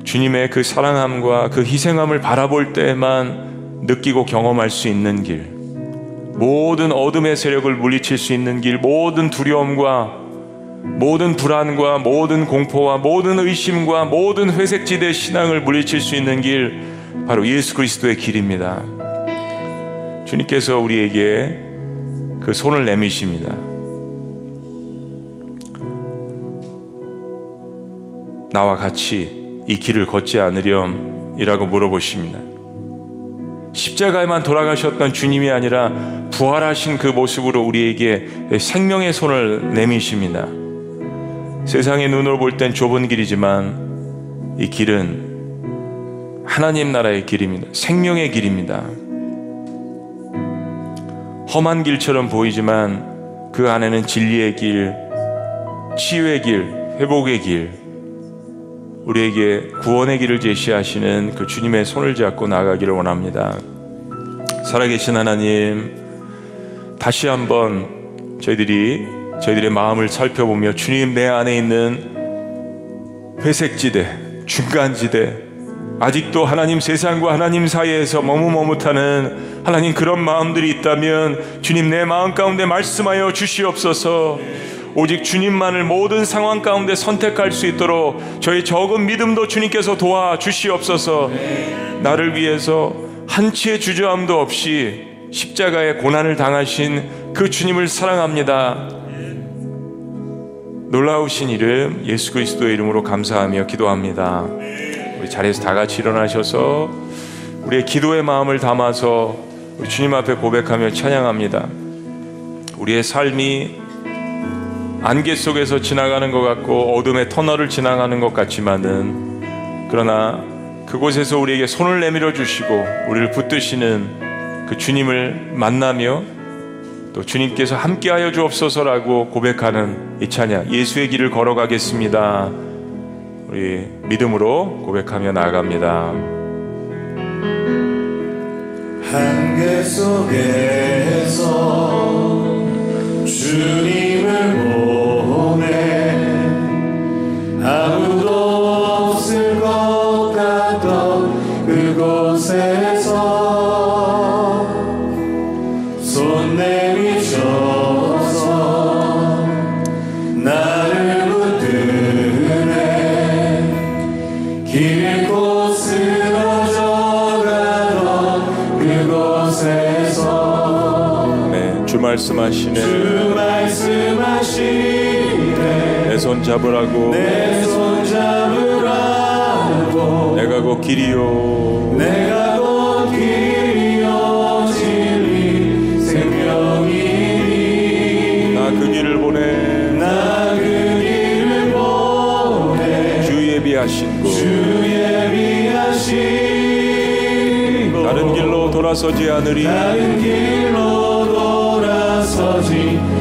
주님의 그 사랑함과 그 희생함을 바라볼 때만 느끼고 경험할 수 있는 길. 모든 어둠의 세력을 물리칠 수 있는 길, 모든 두려움과 모든 불안과 모든 공포와 모든 의심과 모든 회색지대 신앙을 물리칠 수 있는 길, 바로 예수 그리스도의 길입니다. 주님께서 우리에게 그 손을 내미십니다. 나와 같이 이 길을 걷지 않으렴 이라고 물어보십니다. 십자가에만 돌아가셨던 주님이 아니라 부활하신 그 모습으로 우리에게 생명의 손을 내미십니다. 세상의 눈으로 볼 땐 좁은 길이지만 이 길은 하나님 나라의 길입니다. 생명의 길입니다. 험한 길처럼 보이지만 그 안에는 진리의 길, 치유의 길, 회복의 길, 우리에게 구원의 길을 제시하시는 그 주님의 손을 잡고 나가기를 원합니다. 살아계신 하나님, 다시 한번 저희들이 저희들의 마음을 살펴보며 주님 내 안에 있는 회색지대, 중간지대, 아직도 하나님 세상과 하나님 사이에서 머뭇머뭇하는 하나님 그런 마음들이 있다면 주님 내 마음 가운데 말씀하여 주시옵소서. 오직 주님만을 모든 상황 가운데 선택할 수 있도록 저희 적은 믿음도 주님께서 도와 주시옵소서. 나를 위해서 한치의 주저함도 없이 십자가의 고난을 당하신 그 주님을 사랑합니다. 놀라우신 이름 예수 그리스도의 이름으로 감사하며 기도합니다. 우리 자리에서 다 같이 일어나셔서 우리의 기도의 마음을 담아서 우리 주님 앞에 고백하며 찬양합니다. 우리의 삶이 안개 속에서 지나가는 것 같고 어둠의 터널을 지나가는 것 같지만은 그러나 그곳에서 우리에게 손을 내밀어 주시고 우리를 붙드시는 그 주님을 만나며 또 주님께서 함께하여 주옵소서라고 고백하는 이 찬양 예수의 길을 걸어가겠습니다. 우리 믿음으로 고백하며 나아갑니다. 한계 속에서 주님을 말씀하시네. 주 말씀하시네. 내 손 잡으라고. 내 손 잡으라고. 내가 곧 길이요. 내가 곧 길이요 진리 생명이니. 나 그 길을 보내. 나 그 길을 보내. 주 예비하신 곳 주 예비하신 다른 길로 돌아서지 않으리. 다른 길로 돌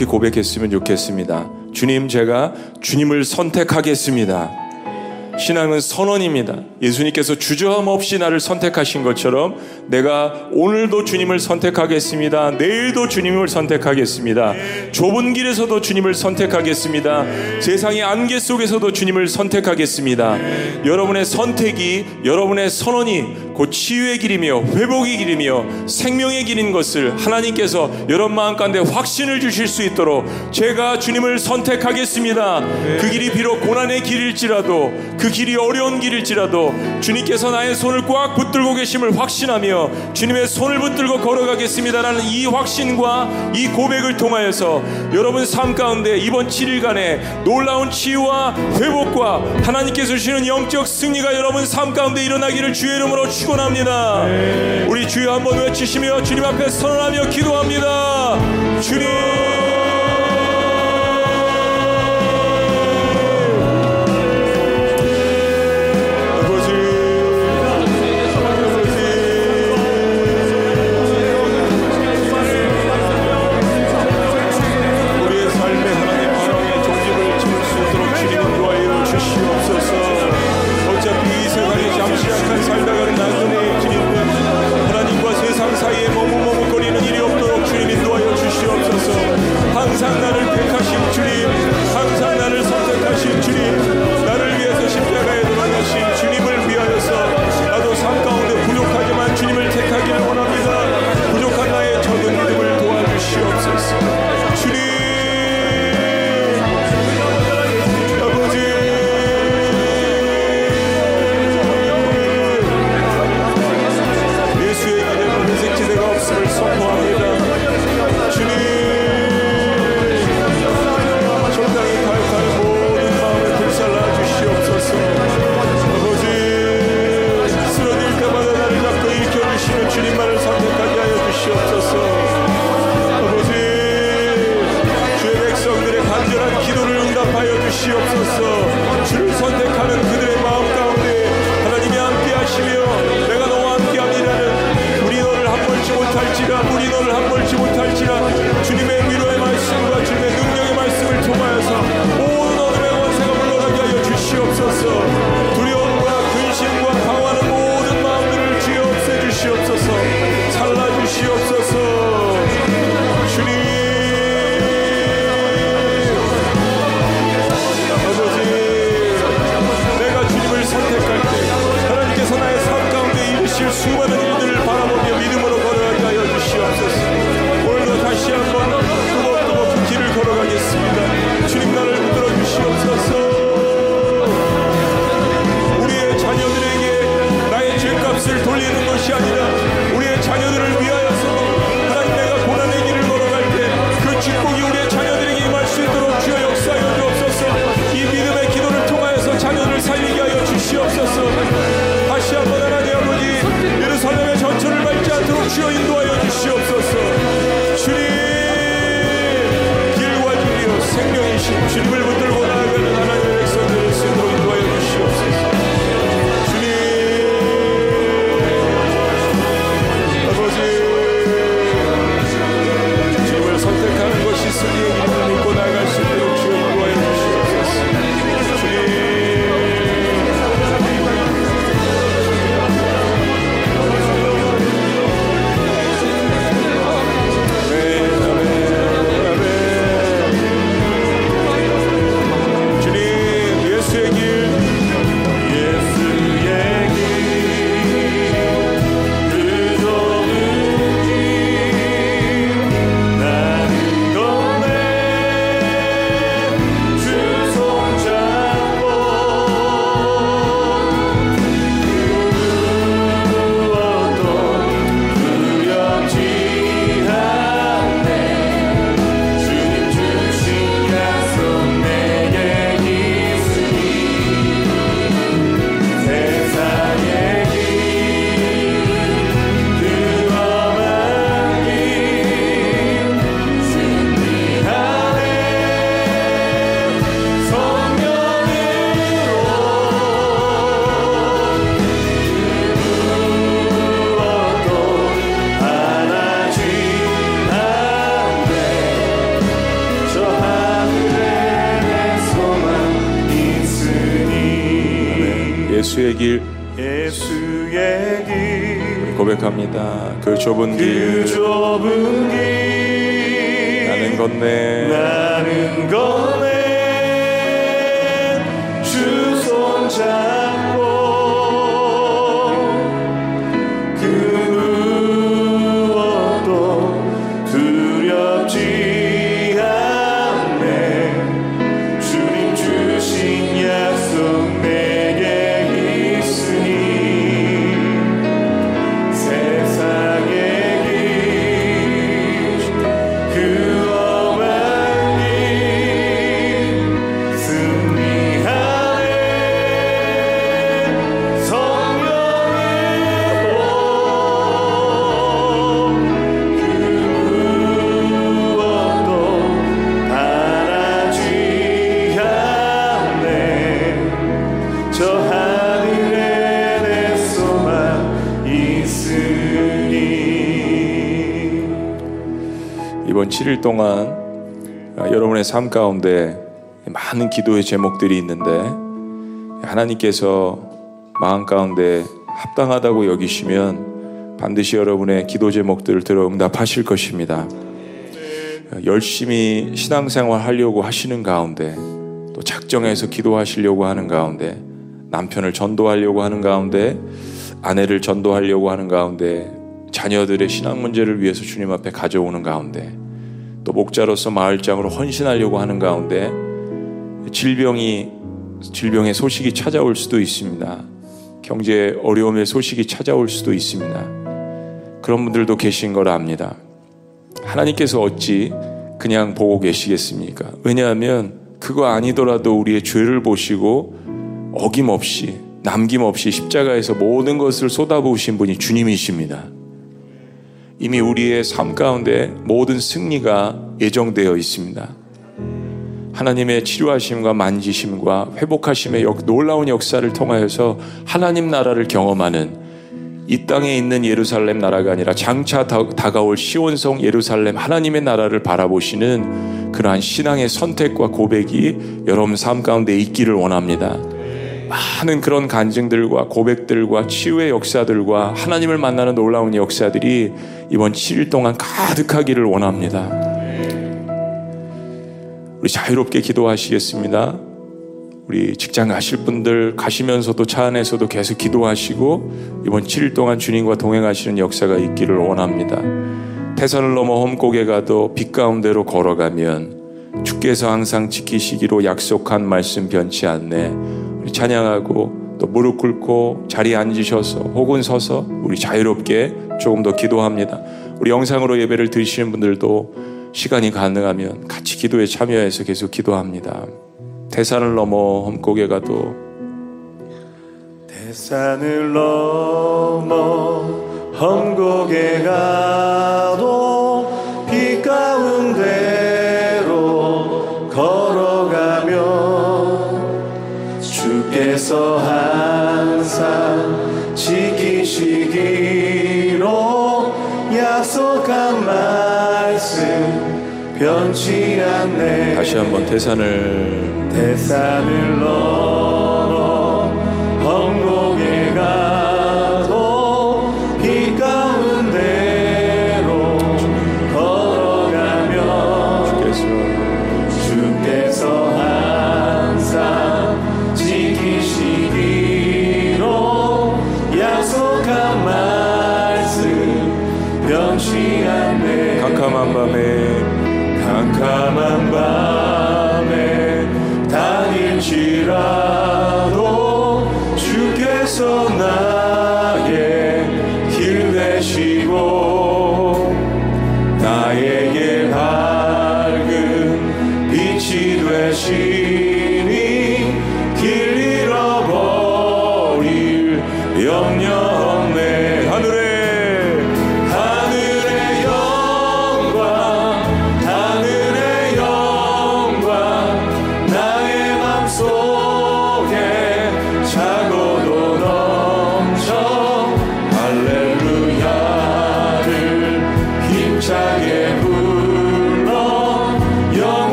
이렇게 고백했으면 좋겠습니다. 주님, 제가 주님을 선택하겠습니다. 신앙은 선언입니다. 예수님께서 주저함 없이 나를 선택하신 것처럼 내가 오늘도 주님을 선택하겠습니다. 내일도 주님을 선택하겠습니다. 좁은 길에서도 주님을 선택하겠습니다. 세상의 안개 속에서도 주님을 선택하겠습니다. 여러분의 선택이 여러분의 선언이 곧 치유의 길이며 회복의 길이며 생명의 길인 것을 하나님께서 여러분 마음 가운데 확신을 주실 수 있도록 제가 주님을 선택하겠습니다. 그 길이 비록 고난의 길일지라도 그 길이 어려운 길일지라도 주님께서 나의 손을 꽉 붙들고 계심을 확신하며 주님의 손을 붙들고 걸어가겠습니다라는 이 확신과 이 고백을 통하여서 여러분 삶 가운데 이번 7일간의 놀라운 치유와 회복과 하나님께서 주시는 영적 승리가 여러분 삶 가운데 일어나기를 주의 이름으로 축원합니다. 우리 주여 한번 외치시며 주님 앞에 선언하며 기도합니다. 주님 좁은 그길 이번 7일 동안 아, 여러분의 삶 가운데 많은 기도의 제목들이 있는데 하나님께서 마음 가운데 합당하다고 여기시면 반드시 여러분의 기도 제목들을 들어 응답하실 것입니다. 열심히 신앙생활 하려고 하시는 가운데 또 작정해서 기도하시려고 하는 가운데 남편을 전도하려고 하는 가운데 아내를 전도하려고 하는 가운데 자녀들의 신앙 문제를 위해서 주님 앞에 가져오는 가운데 또 목자로서 마을장으로 헌신하려고 하는 가운데 질병이 질병의 소식이 찾아올 수도 있습니다. 경제 어려움의 소식이 찾아올 수도 있습니다. 그런 분들도 계신 걸 압니다. 하나님께서 어찌 그냥 보고 계시겠습니까? 왜냐하면 그거 아니더라도 우리의 죄를 보시고 어김없이 남김없이 십자가에서 모든 것을 쏟아부으신 분이 주님이십니다. 이미 우리의 삶 가운데 모든 승리가 예정되어 있습니다. 하나님의 치료하심과 만지심과 회복하심의 역- 놀라운 역사를 통하여서 하나님 나라를 경험하는 이 땅에 있는 예루살렘 나라가 아니라 장차 다, 다가올 시온성 예루살렘 하나님의 나라를 바라보시는 그러한 신앙의 선택과 고백이 여러분 삶 가운데 있기를 원합니다. 많은 그런 간증들과 고백들과 치유의 역사들과 하나님을 만나는 놀라운 역사들이 이번 7일 동안 가득하기를 원합니다. 우리 자유롭게 기도하시겠습니다. 우리 직장 가실 분들 가시면서도 차 안에서도 계속 기도하시고 이번 7일 동안 주님과 동행하시는 역사가 있기를 원합니다. 태산을 넘어 험곡에 가도 빛 가운데로 걸어가면 주께서 항상 지키시기로 약속한 말씀 변치 않네. 우리 찬양하고 또 무릎 꿇고 자리에 앉으셔서 혹은 서서 우리 자유롭게 조금 더 기도합니다. 우리 영상으로 예배를 드시는 분들도 시간이 가능하면 같이 기도에 참여해서 계속 기도합니다. 태산을 넘어 험곡에 가도 대산을 넘어 험곡에 가도 주께서 항상 지키시기로 약속한 말씀 변치 않네. 다시 한번 태산을 대산을 넘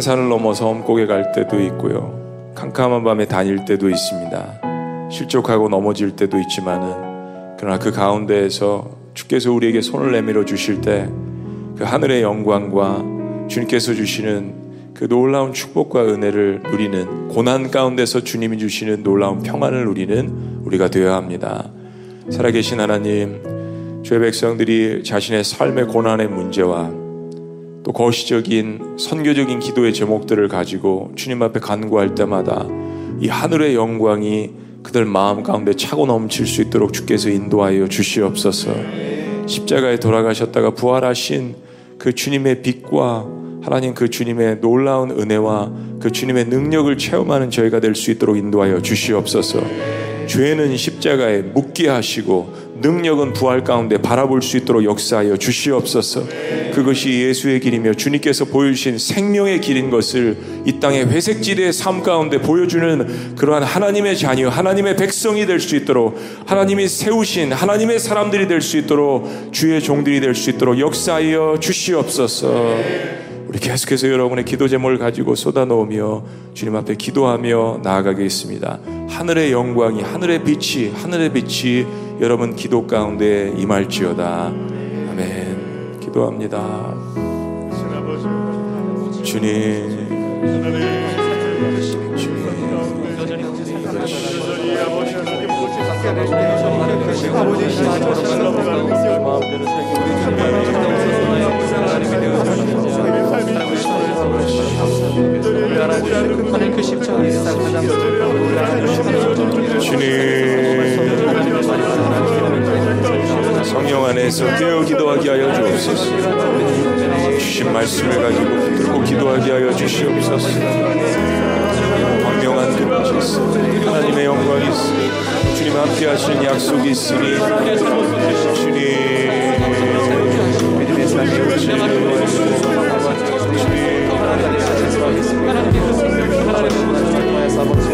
태산을 넘어서 엄곡에 갈 때도 있고요. 캄캄한 밤에 다닐 때도 있습니다. 실족하고 넘어질 때도 있지만은 그러나 그 가운데에서 주께서 우리에게 손을 내밀어 주실 때 그 하늘의 영광과 주님께서 주시는 그 놀라운 축복과 은혜를 누리는 고난 가운데서 주님이 주시는 놀라운 평안을 누리는 우리가 되어야 합니다. 살아계신 하나님, 주의 백성들이 자신의 삶의 고난의 문제와 또 거시적인 선교적인 기도의 제목들을 가지고 주님 앞에 간구할 때마다 이 하늘의 영광이 그들 마음 가운데 차고 넘칠 수 있도록 주께서 인도하여 주시옵소서. 십자가에 돌아가셨다가 부활하신 그 주님의 빛과 하나님 그 주님의 놀라운 은혜와 그 주님의 능력을 체험하는 저희가 될 수 있도록 인도하여 주시옵소서. 죄는 십자가에 묻게 하시고 능력은 부활 가운데 바라볼 수 있도록 역사하여 주시옵소서. 그것이 예수의 길이며 주님께서 보여주신 생명의 길인 것을 이 땅의 회색지대의 삶 가운데 보여주는 그러한 하나님의 자녀, 하나님의 백성이 될 수 있도록 하나님이 세우신 하나님의 사람들이 될 수 있도록 주의 종들이 될 수 있도록 역사하여 주시옵소서. 우리 계속해서 여러분의 기도 제목을 가지고 쏟아놓으며 주님 앞에 기도하며 나아가겠습니다. 하늘의 영광이 하늘의 빛이 하늘의 빛이 여러분 기도 가운데 임할지어다. 아멘. 기도합니다. 주님. 주님 성령 안에서 깨어 기도하게 하여 주옵소서. 주신 말씀을 가지고 붙들고 기도하게 하여 주시옵소서. 광명한 그곳이 있어 하나님의 영광이 있어 주님 함께 하시는 약속이 있으니 아버지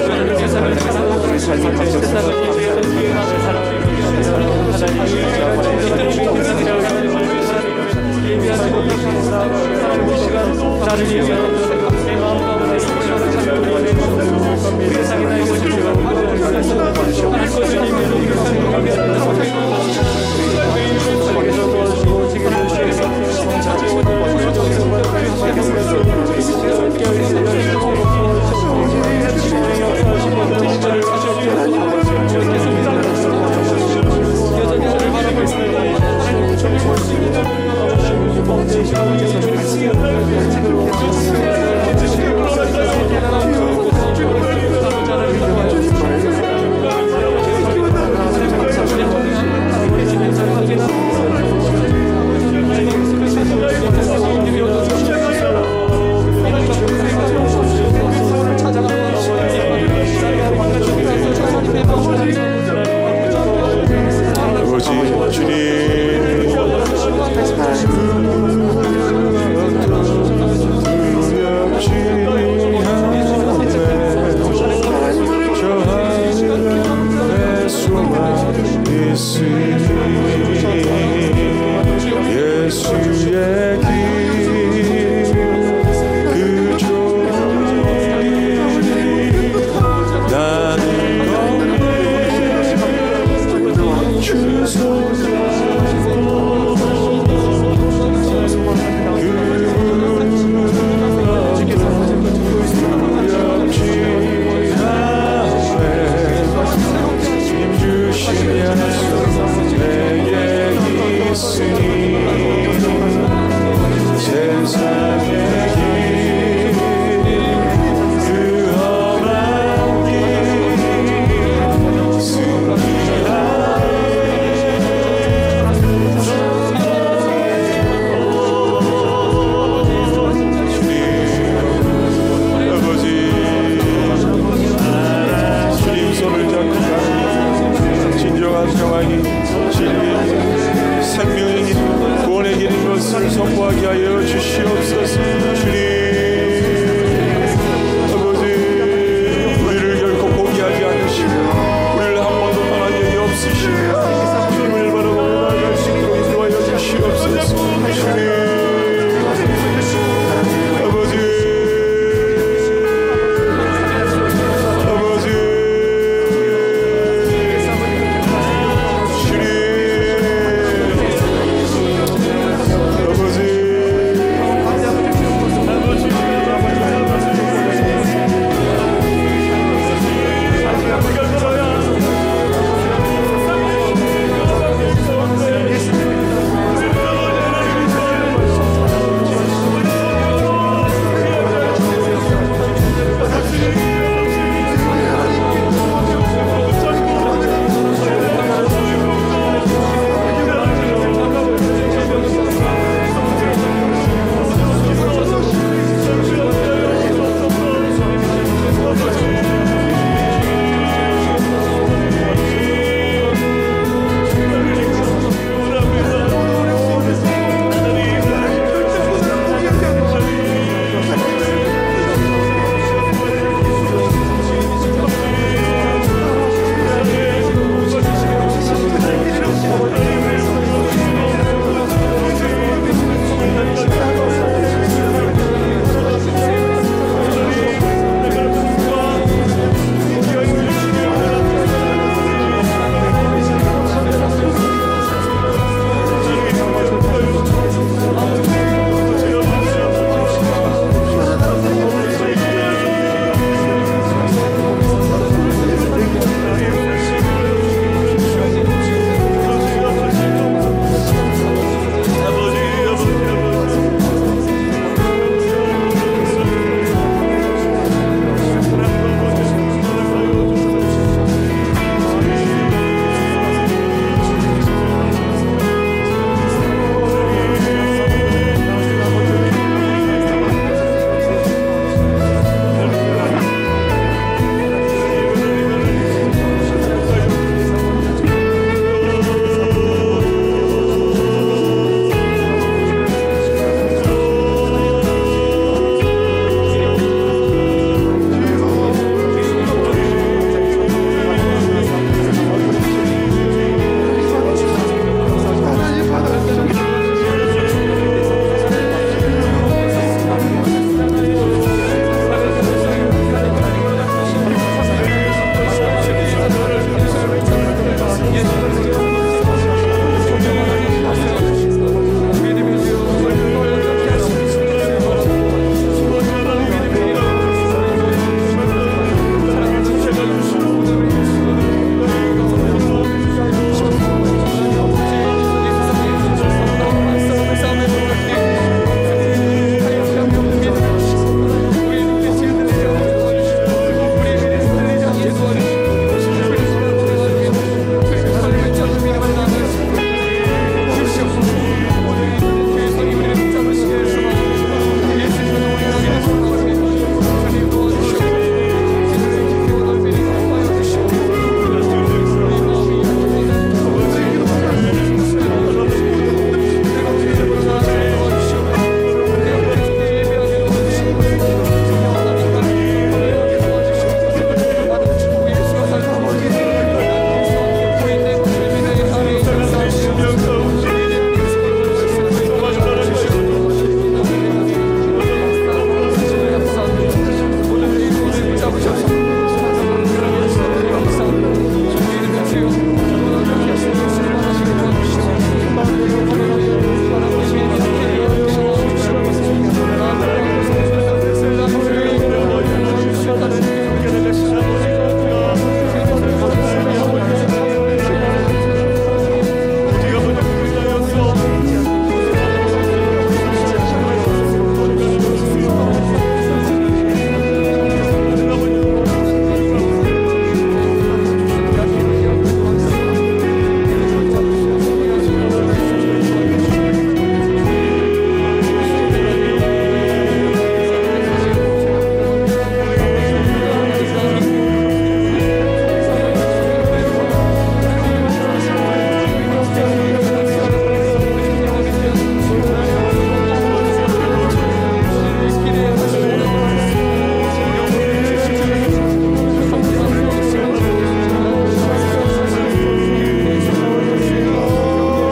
Thank you.